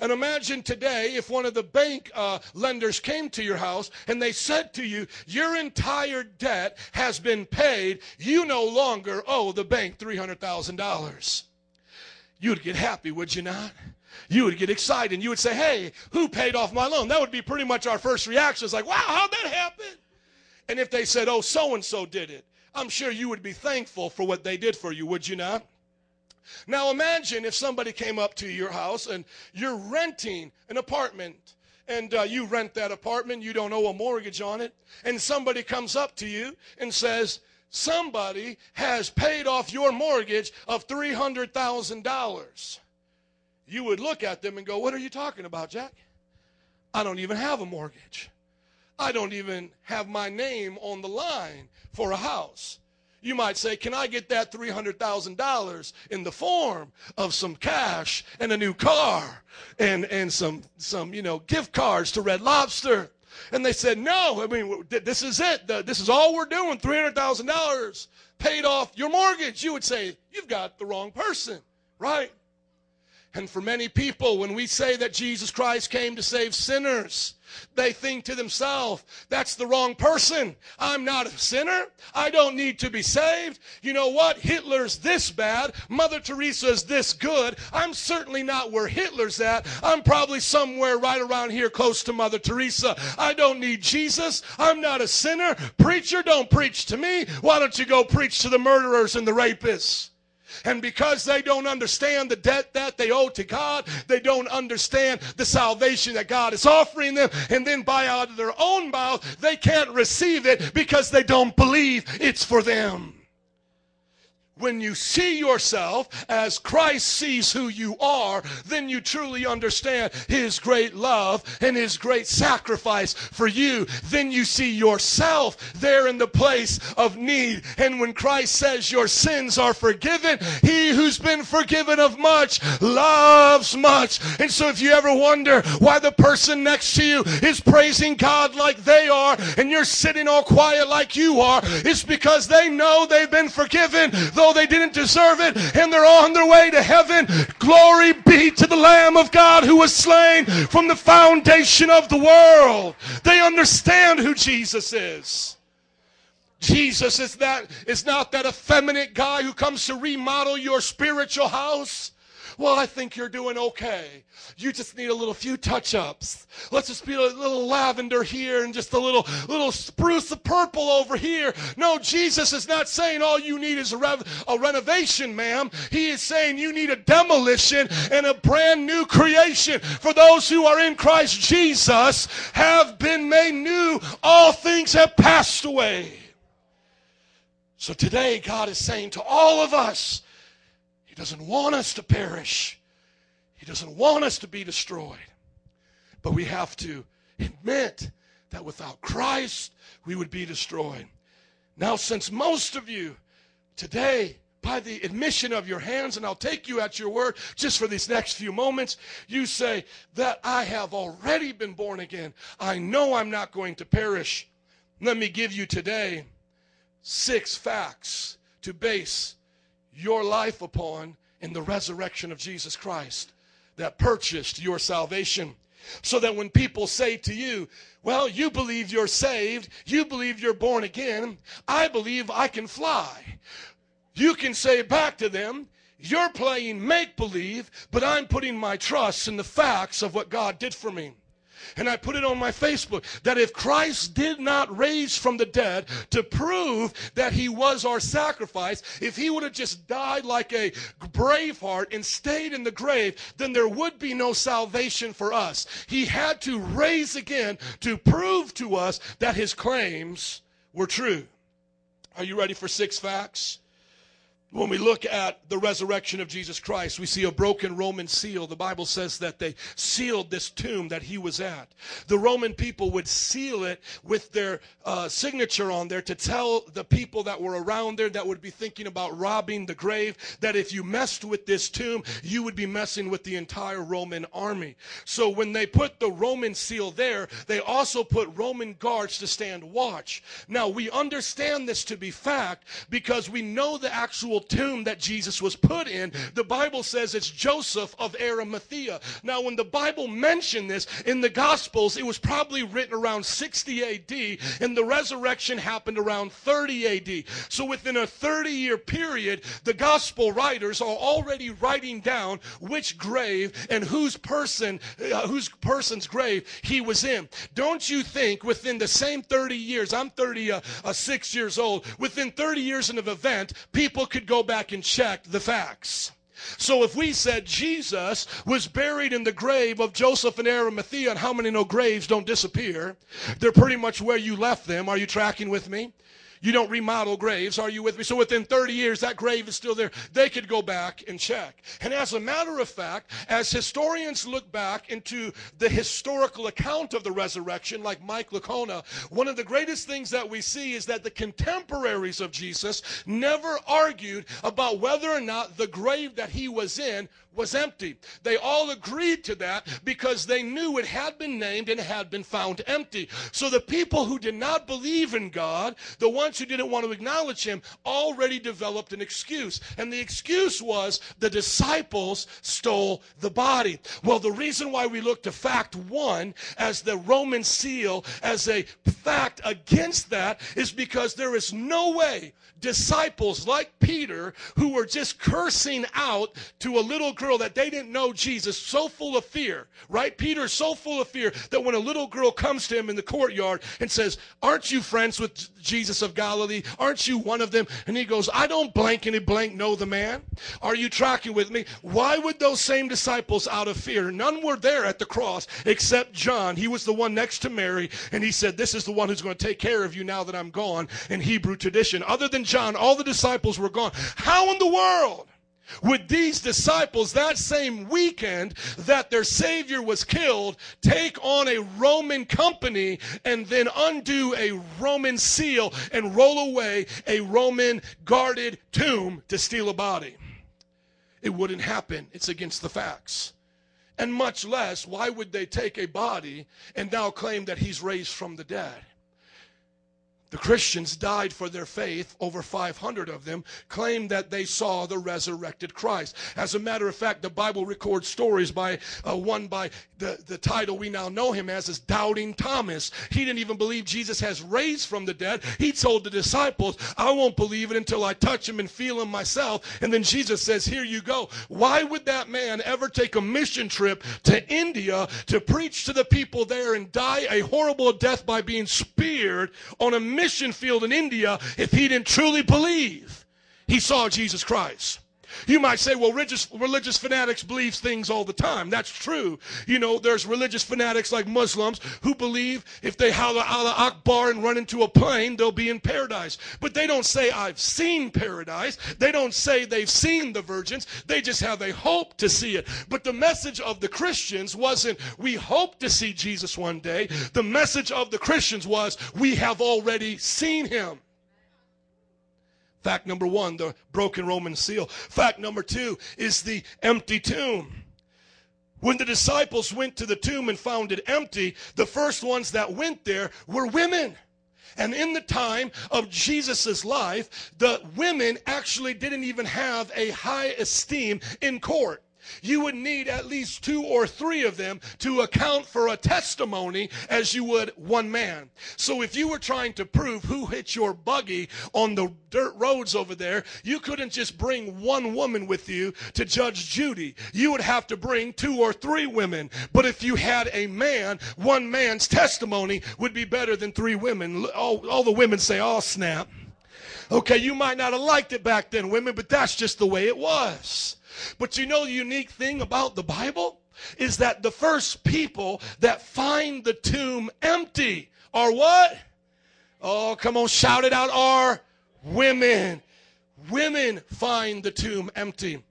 And imagine today if one of the bank uh, lenders came to your house and they said to you, Your entire debt has been paid. You no longer owe the bank $300,000. You'd get happy, would you not? You would get excited and you would say, Hey, who paid off my loan? That would be pretty much our first reaction. It's like, Wow, how'd that happen? And if they said, Oh, so and so did it, I'm sure you would be thankful for what they did for you, would you not? Now imagine if somebody came up to your house and you're renting an apartment and uh, you rent that apartment, you don't owe a mortgage on it, and somebody comes up to you and says, Somebody has paid off your mortgage of $300,000. You would look at them and go, What are you talking about, Jack? I don't even have a mortgage. I don't even have my name on the line for a house. You might say, Can I get that $300,000 in the form of some cash and a new car and, and some, some, you know, gift cards to Red Lobster? And they said, No, I mean, this is it. This is all we're doing $300,000 paid off your mortgage. You would say, You've got the wrong person, right? And for many people, when we say that Jesus Christ came to save sinners, they think to themselves, that's the wrong person. I'm not a sinner. I don't need to be saved. You know what? Hitler's this bad. Mother Teresa's this good. I'm certainly not where Hitler's at. I'm probably somewhere right around here close to Mother Teresa. I don't need Jesus. I'm not a sinner. Preacher, don't preach to me. Why don't you go preach to the murderers and the rapists? And because they don't understand the debt that they owe to God, they don't understand the salvation that God is offering them. And then by out of their own mouth, they can't receive it because they don't believe it's for them when you see yourself as Christ sees who you are, then you truly understand His great love and His great sacrifice for you. Then you see yourself there in the place of need. And when Christ says your sins are forgiven, He who's been forgiven of much loves much. And so if you ever wonder why the person next to you is praising God like they are and you're sitting all quiet like you are, it's because they know they've been forgiven, though they didn't deserve it, and they're on their way to heaven. Glory be to the Lamb of God who was slain from the foundation of the world. They understand who Jesus is. Jesus is that is not that effeminate guy who comes to remodel your spiritual house. Well, I think you're doing okay. You just need a little few touch ups. Let's just be a little lavender here and just a little, little spruce of purple over here. No, Jesus is not saying all you need is a, rev- a renovation, ma'am. He is saying you need a demolition and a brand new creation. For those who are in Christ Jesus have been made new. All things have passed away. So today, God is saying to all of us, doesn't want us to perish, He doesn't want us to be destroyed. But we have to admit that without Christ, we would be destroyed. Now, since most of you today, by the admission of your hands, and I'll take you at your word just for these next few moments, you say that I have already been born again. I know I'm not going to perish. Let me give you today six facts to base your life upon in the resurrection of Jesus Christ that purchased your salvation. So that when people say to you, well, you believe you're saved, you believe you're born again, I believe I can fly. You can say back to them, you're playing make believe, but I'm putting my trust in the facts of what God did for me. And I put it on my Facebook that if Christ did not raise from the dead to prove that he was our sacrifice, if he would have just died like a braveheart and stayed in the grave, then there would be no salvation for us. He had to raise again to prove to us that his claims were true. Are you ready for six facts? When we look at the resurrection of Jesus Christ, we see a broken Roman seal. The Bible says that they sealed this tomb that he was at. The Roman people would seal it with their uh, signature on there to tell the people that were around there that would be thinking about robbing the grave that if you messed with this tomb, you would be messing with the entire Roman army. So when they put the Roman seal there, they also put Roman guards to stand watch. Now we understand this to be fact because we know the actual tomb that Jesus was put in. The Bible says it's Joseph of Arimathea. Now, when the Bible mentioned this in the Gospels, it was probably written around 60 AD, and the resurrection happened around 30 AD. So, within a 30 year period, the Gospel writers are already writing down which grave and whose person, uh, whose person's grave he was in. Don't you think within the same 30 years, I'm 36 uh, uh, years old, within 30 years of an event, people could go back and check the facts. So if we said Jesus was buried in the grave of Joseph and Arimathea, and how many know graves don't disappear? They're pretty much where you left them. Are you tracking with me? You don't remodel graves, are you with me? So within 30 years, that grave is still there. They could go back and check. And as a matter of fact, as historians look back into the historical account of the resurrection, like Mike Licona, one of the greatest things that we see is that the contemporaries of Jesus never argued about whether or not the grave that he was in was empty. They all agreed to that because they knew it had been named and had been found empty. So the people who did not believe in God, the ones who didn't want to acknowledge him, already developed an excuse. And the excuse was the disciples stole the body. Well, the reason why we look to fact one as the Roman seal, as a fact against that, is because there is no way disciples like Peter, who were just cursing out to a little girl that they didn't know Jesus, so full of fear, right? Peter's so full of fear that when a little girl comes to him in the courtyard and says, Aren't you friends with Jesus of Galilee? Aren't you one of them? And he goes, I don't blank any blank know the man. Are you tracking with me? Why would those same disciples, out of fear, none were there at the cross except John? He was the one next to Mary, and he said, This is the one who's going to take care of you now that I'm gone in Hebrew tradition. Other than John, all the disciples were gone. How in the world? Would these disciples that same weekend that their Savior was killed take on a Roman company and then undo a Roman seal and roll away a Roman guarded tomb to steal a body? It wouldn't happen. It's against the facts. And much less, why would they take a body and now claim that he's raised from the dead? The Christians died for their faith. Over 500 of them claimed that they saw the resurrected Christ. As a matter of fact, the Bible records stories by uh, one by the, the title we now know him as is Doubting Thomas. He didn't even believe Jesus has raised from the dead. He told the disciples, I won't believe it until I touch him and feel him myself. And then Jesus says, Here you go. Why would that man ever take a mission trip to India to preach to the people there and die a horrible death by being speared on a mission field in India if he didn't truly believe he saw Jesus Christ? You might say, well, religious, religious fanatics believe things all the time. That's true. You know, there's religious fanatics like Muslims who believe if they holler Allah Akbar and run into a plane, they'll be in paradise. But they don't say, I've seen paradise. They don't say they've seen the virgins. They just have a hope to see it. But the message of the Christians wasn't, we hope to see Jesus one day. The message of the Christians was, we have already seen him. Fact number one, the broken Roman seal. Fact number two is the empty tomb. When the disciples went to the tomb and found it empty, the first ones that went there were women. And in the time of Jesus' life, the women actually didn't even have a high esteem in court. You would need at least two or three of them to account for a testimony as you would one man. So if you were trying to prove who hit your buggy on the dirt roads over there, you couldn't just bring one woman with you to Judge Judy. You would have to bring two or three women. But if you had a man, one man's testimony would be better than three women. All, all the women say, oh, snap. Okay, you might not have liked it back then, women, but that's just the way it was. But you know the unique thing about the Bible is that the first people that find the tomb empty are what? Oh, come on, shout it out. Are women. Women find the tomb empty.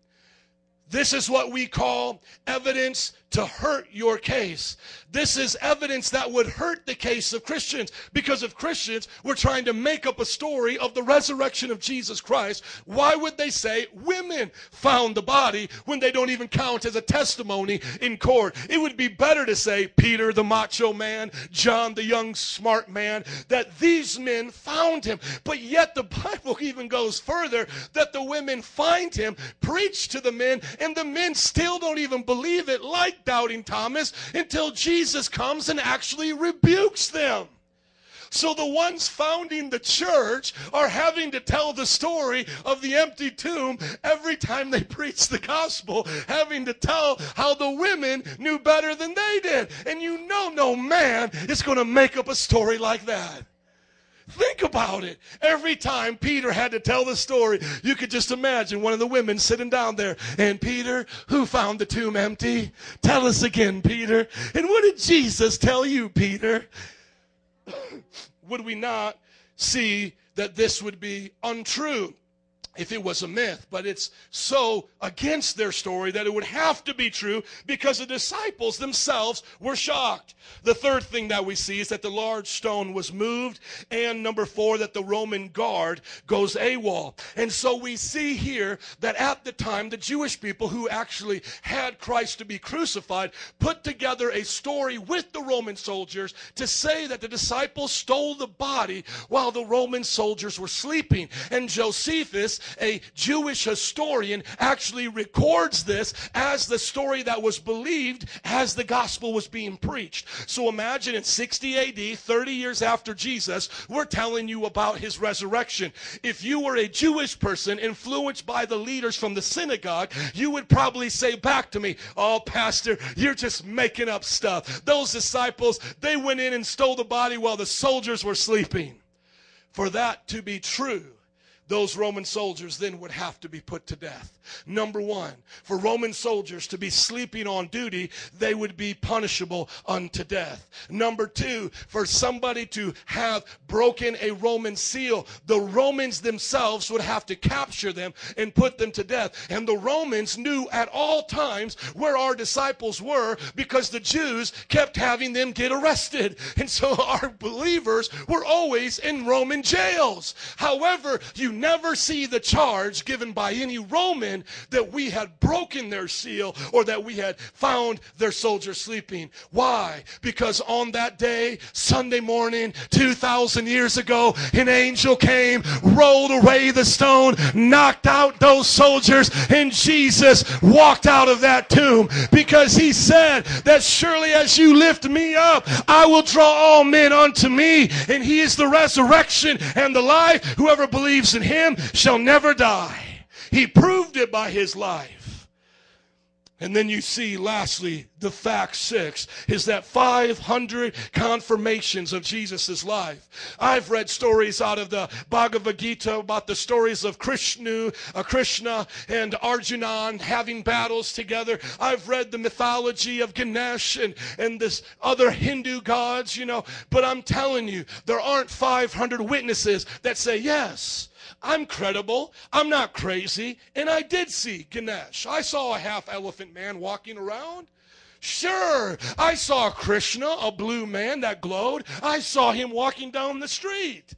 This is what we call evidence to hurt your case. This is evidence that would hurt the case of Christians because if Christians were trying to make up a story of the resurrection of Jesus Christ, why would they say women found the body when they don't even count as a testimony in court? It would be better to say Peter the macho man, John the young smart man, that these men found him. But yet the Bible [laughs] even goes further that the women find him, preach to the men, and the men still don't even believe it like doubting Thomas until Jesus comes and actually rebukes them. So the ones founding the church are having to tell the story of the empty tomb every time they [laughs] preach the gospel, having to tell how the women knew better than they did. And you know no man is going to make up a story like that. Think about it. Every time Peter had to tell the story, you could just imagine one of the women sitting down there. And Peter, who found the tomb empty? Tell us again, Peter. And what did Jesus tell you, Peter? would we not see that this would be untrue? If it was a myth, but it's so against their story that it would have to be true because the disciples themselves were shocked. The third thing that we see is that the large stone was moved, and number four, that the Roman guard goes AWOL. And so we see here that at the time, the Jewish people who actually had Christ to be crucified put together a story with the Roman soldiers to say that the disciples stole the body while the Roman soldiers were sleeping. And Josephus a Jewish historian, actually records this as the story that was believed as the gospel was being preached. So imagine in 60 AD, 30 years after Jesus, we're telling you about his resurrection. If you were a Jewish person influenced by the leaders from the synagogue, you would probably say back to me, Oh, Pastor, you're just making up stuff. Those disciples, they went in and stole the body while the soldiers were sleeping. For that to be true, those Roman soldiers then would have to be put to death. Number one, for Roman soldiers to be sleeping on duty, they would be punishable unto death. Number two, for somebody to have broken a Roman seal, the Romans themselves would have to capture them and put them to death. And the Romans knew at all times where our disciples were because the Jews kept having them get arrested. And so [laughs] our believers were always in Roman jails. However, you never see the charge given by any Roman that we had broken their seal or that we had found their soldiers sleeping. Why? Because on that day, Sunday morning, 2,000 years ago, an angel came, rolled away the stone, knocked out those soldiers, and Jesus walked out of that tomb because he said that surely as you lift me up, I will draw all men unto me, and he is the resurrection and the life. Whoever believes in him shall never die. He proved it by his life. And then you see, lastly, the fact six is that 500 confirmations of Jesus' life. I've read stories out of the Bhagavad Gita about the stories of Krishna, uh, Krishna and Arjuna having battles together. I've read the mythology of Ganesh and, and this other Hindu gods, you know. But I'm telling you, there aren't 500 witnesses that say, yes, I'm credible. I'm not crazy. And I did see Ganesh. I saw a half elephant man walking around. Sure, I saw Krishna, a blue man that glowed. I saw him walking down the street.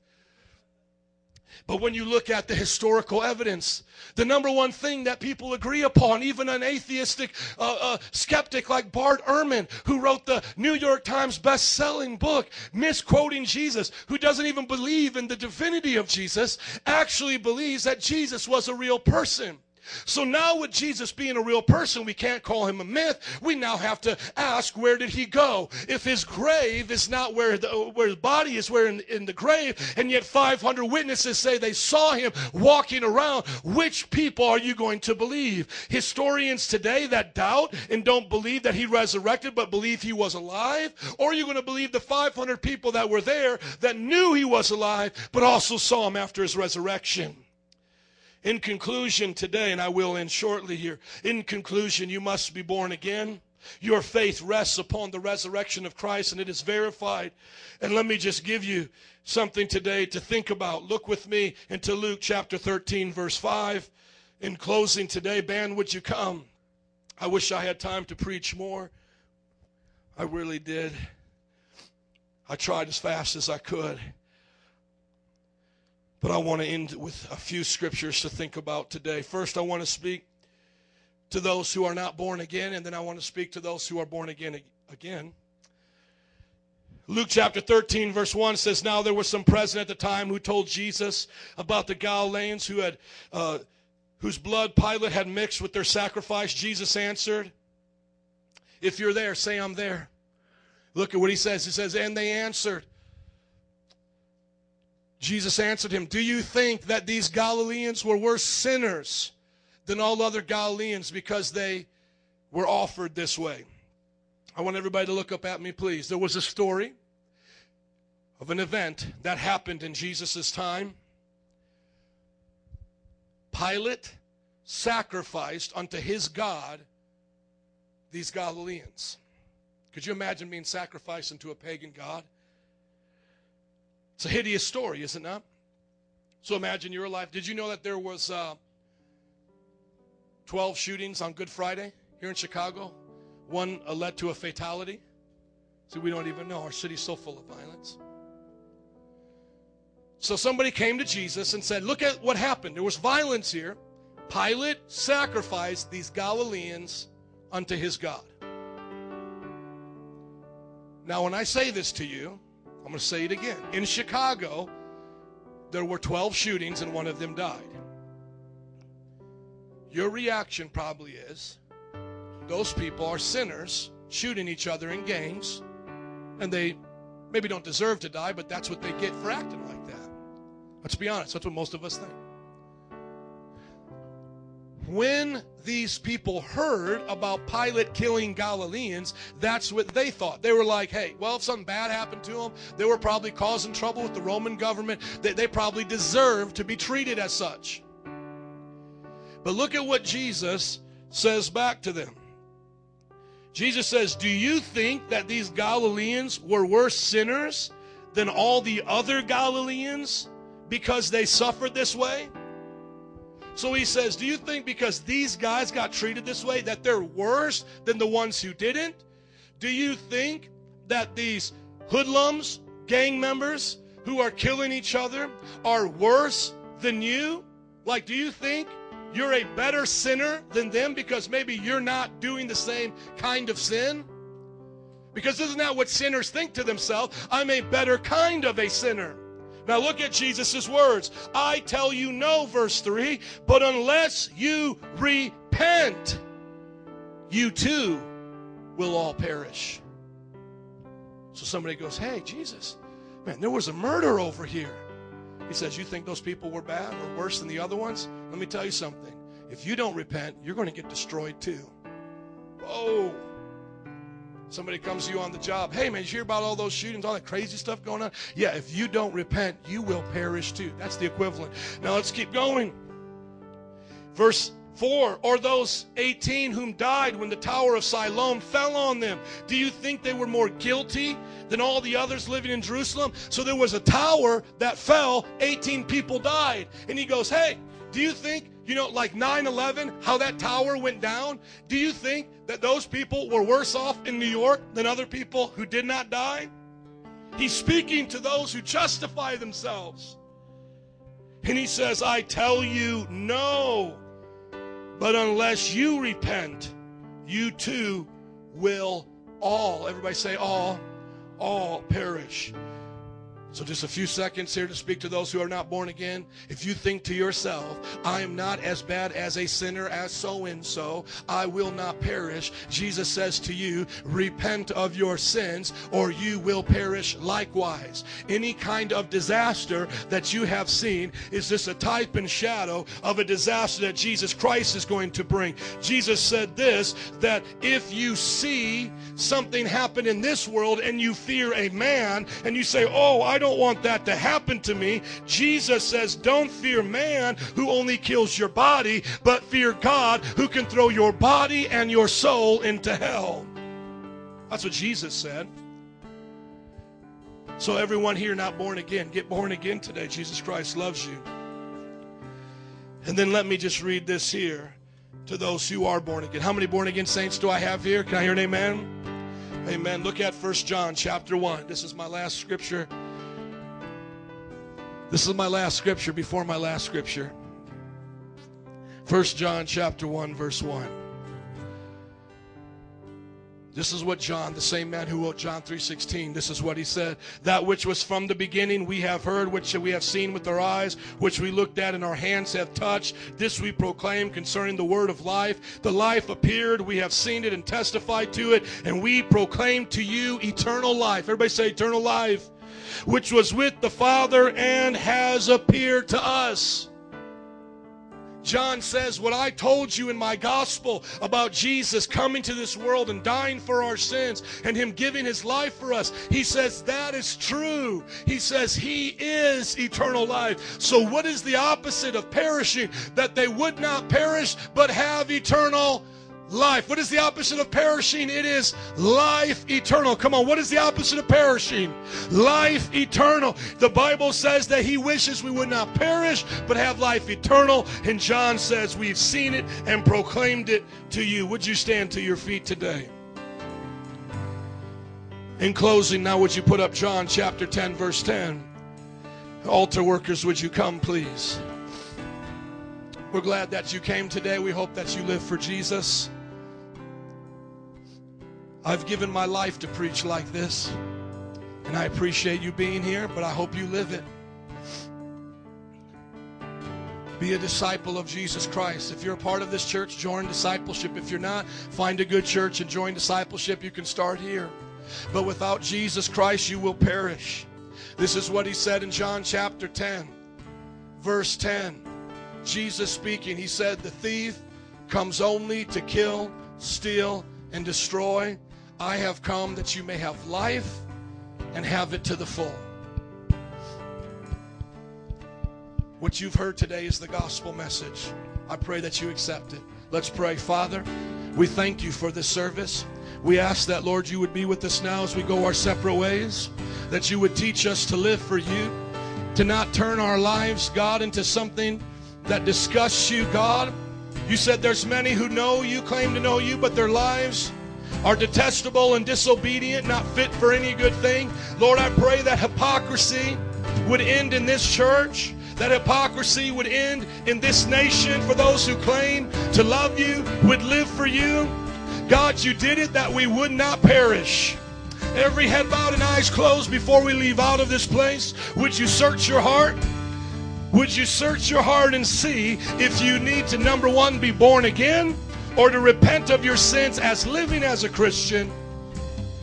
But when you look at the historical evidence, the number one thing that people agree upon, even an atheistic uh, uh, skeptic like Bart Ehrman, who wrote the New York Times best-selling book, misquoting Jesus, who doesn't even believe in the divinity of Jesus, actually believes that Jesus was a real person. So now with Jesus being a real person, we can't call him a myth. We now have to ask, where did he go? If his grave is not where, the, where his body is, where in, in the grave, and yet 500 witnesses say they saw him walking around, which people are you going to believe? Historians today that doubt and don't believe that he resurrected, but believe he was alive? Or are you going to believe the 500 people that were there that knew he was alive, but also saw him after his resurrection? In conclusion, today, and I will end shortly here, in conclusion, you must be born again. Your faith rests upon the resurrection of Christ and it is verified. And let me just give you something today to think about. Look with me into Luke chapter 13, verse 5. In closing today, band, would you come? I wish I had time to preach more. I really did. I tried as fast as I could. But I want to end with a few scriptures to think about today. First, I want to speak to those who are not born again, and then I want to speak to those who are born again again. Luke chapter 13, verse 1 says, Now there was some present at the time who told Jesus about the Galileans who had, uh, whose blood Pilate had mixed with their sacrifice. Jesus answered, If you're there, say, I'm there. Look at what he says. He says, And they answered, Jesus answered him, Do you think that these Galileans were worse sinners than all other Galileans because they were offered this way? I want everybody to look up at me, please. There was a story of an event that happened in Jesus' time. Pilate sacrificed unto his God these Galileans. Could you imagine being sacrificed unto a pagan God? It's a hideous story, is it not? So imagine your life. Did you know that there was uh, 12 shootings on Good Friday here in Chicago? One uh, led to a fatality. See, we don't even know. Our city's so full of violence. So somebody came to Jesus and said, Look at what happened. There was violence here. Pilate sacrificed these Galileans unto his God. Now, when I say this to you, I'm going to say it again. In Chicago, there were 12 shootings and one of them died. Your reaction probably is those people are sinners shooting each other in gangs, and they maybe don't deserve to die, but that's what they get for acting like that. Let's be honest, that's what most of us think. When these people heard about Pilate killing Galileans, that's what they thought. They were like, hey, well, if something bad happened to them, they were probably causing trouble with the Roman government. They, they probably deserved to be treated as such. But look at what Jesus says back to them. Jesus says, Do you think that these Galileans were worse sinners than all the other Galileans because they suffered this way? So he says, Do you think because these guys got treated this way that they're worse than the ones who didn't? Do you think that these hoodlums, gang members who are killing each other, are worse than you? Like, do you think you're a better sinner than them because maybe you're not doing the same kind of sin? Because isn't that what sinners think to themselves? I'm a better kind of a sinner. Now look at Jesus' words. I tell you no, verse 3, but unless you repent, you too will all perish. So somebody goes, Hey, Jesus, man, there was a murder over here. He says, You think those people were bad or worse than the other ones? Let me tell you something. If you don't repent, you're going to get destroyed too. Whoa. Somebody comes to you on the job. Hey, man, you hear about all those shootings, all that crazy stuff going on? Yeah, if you don't repent, you will perish too. That's the equivalent. Now let's keep going. Verse 4 Or those 18 whom died when the tower of Siloam fell on them. Do you think they were more guilty than all the others living in Jerusalem? So there was a tower that fell, 18 people died. And he goes, Hey, do you think you know, like 9 11, how that tower went down? Do you think that those people were worse off in New York than other people who did not die? He's speaking to those who justify themselves. And he says, I tell you, no. But unless you repent, you too will all, everybody say all, all perish. So, just a few seconds here to speak to those who are not born again. If you think to yourself, I am not as bad as a sinner as so and so, I will not perish. Jesus says to you, repent of your sins or you will perish likewise. Any kind of disaster that you have seen is just a type and shadow of a disaster that Jesus Christ is going to bring. Jesus said this that if you see something happen in this world and you fear a man and you say, Oh, I don't want that to happen to me. Jesus says, Don't fear man who only kills your body, but fear God who can throw your body and your soul into hell. That's what Jesus said. So, everyone here not born again, get born again today. Jesus Christ loves you. And then let me just read this here to those who are born again. How many born again saints do I have here? Can I hear an amen? Amen. Look at First John chapter 1. This is my last scripture. This is my last scripture before my last scripture. First John chapter 1 verse 1. This is what John, the same man who wrote John 3:16, this is what he said, that which was from the beginning we have heard, which we have seen with our eyes, which we looked at and our hands have touched, this we proclaim concerning the word of life. The life appeared, we have seen it and testified to it, and we proclaim to you eternal life. Everybody say eternal life, which was with the Father and has appeared to us. John says, What I told you in my gospel about Jesus coming to this world and dying for our sins and Him giving His life for us, He says that is true. He says He is eternal life. So, what is the opposite of perishing? That they would not perish but have eternal life. What is the opposite of perishing? It is life eternal. Come on, what is the opposite of perishing? Life eternal. The Bible says that He wishes we would not perish, but have life eternal. And John says, We've seen it and proclaimed it to you. Would you stand to your feet today? In closing, now would you put up John chapter 10, verse 10? Altar workers, would you come, please? We're glad that you came today. We hope that you live for Jesus. I've given my life to preach like this, and I appreciate you being here, but I hope you live it. Be a disciple of Jesus Christ. If you're a part of this church, join discipleship. If you're not, find a good church and join discipleship. You can start here. But without Jesus Christ, you will perish. This is what he said in John chapter 10, verse 10. Jesus speaking, he said, The thief comes only to kill, steal, and destroy. I have come that you may have life and have it to the full. What you've heard today is the gospel message. I pray that you accept it. Let's pray. Father, we thank you for this service. We ask that, Lord, you would be with us now as we go our separate ways, that you would teach us to live for you, to not turn our lives, God, into something that disgusts you, God. You said there's many who know you, claim to know you, but their lives are detestable and disobedient, not fit for any good thing. Lord, I pray that hypocrisy would end in this church that hypocrisy would end in this nation for those who claim to love you, would live for you. God, you did it that we would not perish. Every head bowed and eyes closed before we leave out of this place. Would you search your heart? Would you search your heart and see if you need to, number one, be born again or to repent of your sins as living as a Christian?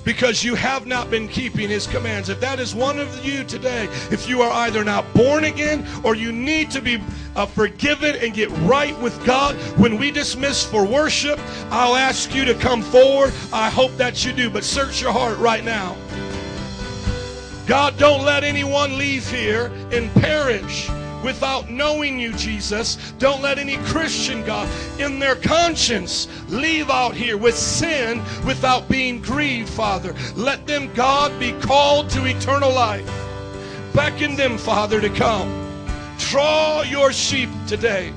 because you have not been keeping his commands. If that is one of you today, if you are either not born again or you need to be uh, forgiven and get right with God, when we dismiss for worship, I'll ask you to come forward. I hope that you do, but search your heart right now. God, don't let anyone leave here and perish without knowing you, Jesus. Don't let any Christian, God, in their conscience leave out here with sin without being grieved, Father. Let them, God, be called to eternal life. Beckon them, Father, to come. Draw your sheep today.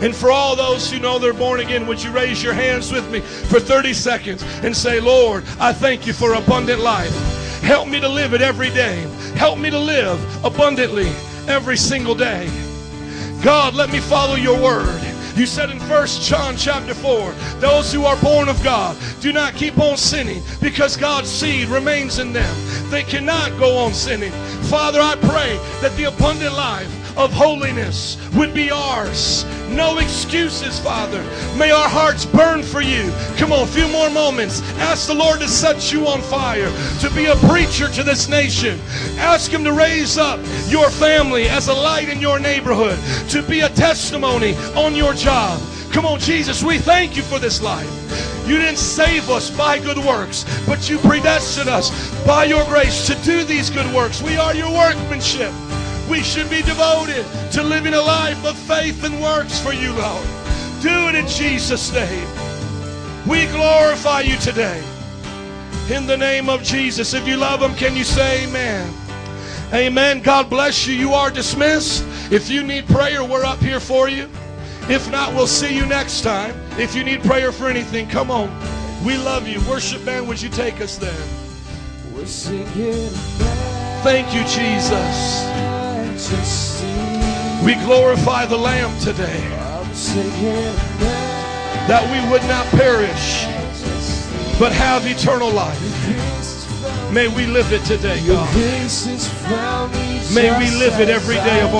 And for all those who know they're born again, would you raise your hands with me for 30 seconds and say, Lord, I thank you for abundant life. Help me to live it every day. Help me to live abundantly every single day. God, let me follow your word. You said in 1 John chapter 4, those who are born of God do not keep on sinning because God's seed remains in them. They cannot go on sinning. Father, I pray that the abundant life of holiness would be ours. No excuses, Father. May our hearts burn for you. Come on, a few more moments. Ask the Lord to set you on fire, to be a preacher to this nation. Ask Him to raise up your family as a light in your neighborhood, to be a testimony on your job. Come on, Jesus, we thank you for this life. You didn't save us by good works, but you predestined us by your grace to do these good works. We are your workmanship. We should be devoted to living a life of faith and works for you, Lord. Do it in Jesus' name. We glorify you today. In the name of Jesus. If you love him, can you say amen? Amen. God bless you. You are dismissed. If you need prayer, we're up here for you. If not, we'll see you next time. If you need prayer for anything, come on. We love you. Worship band, would you take us there? We're singing Thank you, Jesus. We glorify the Lamb today that we would not perish, but have eternal life. May we live it today, God. May we live it every day of I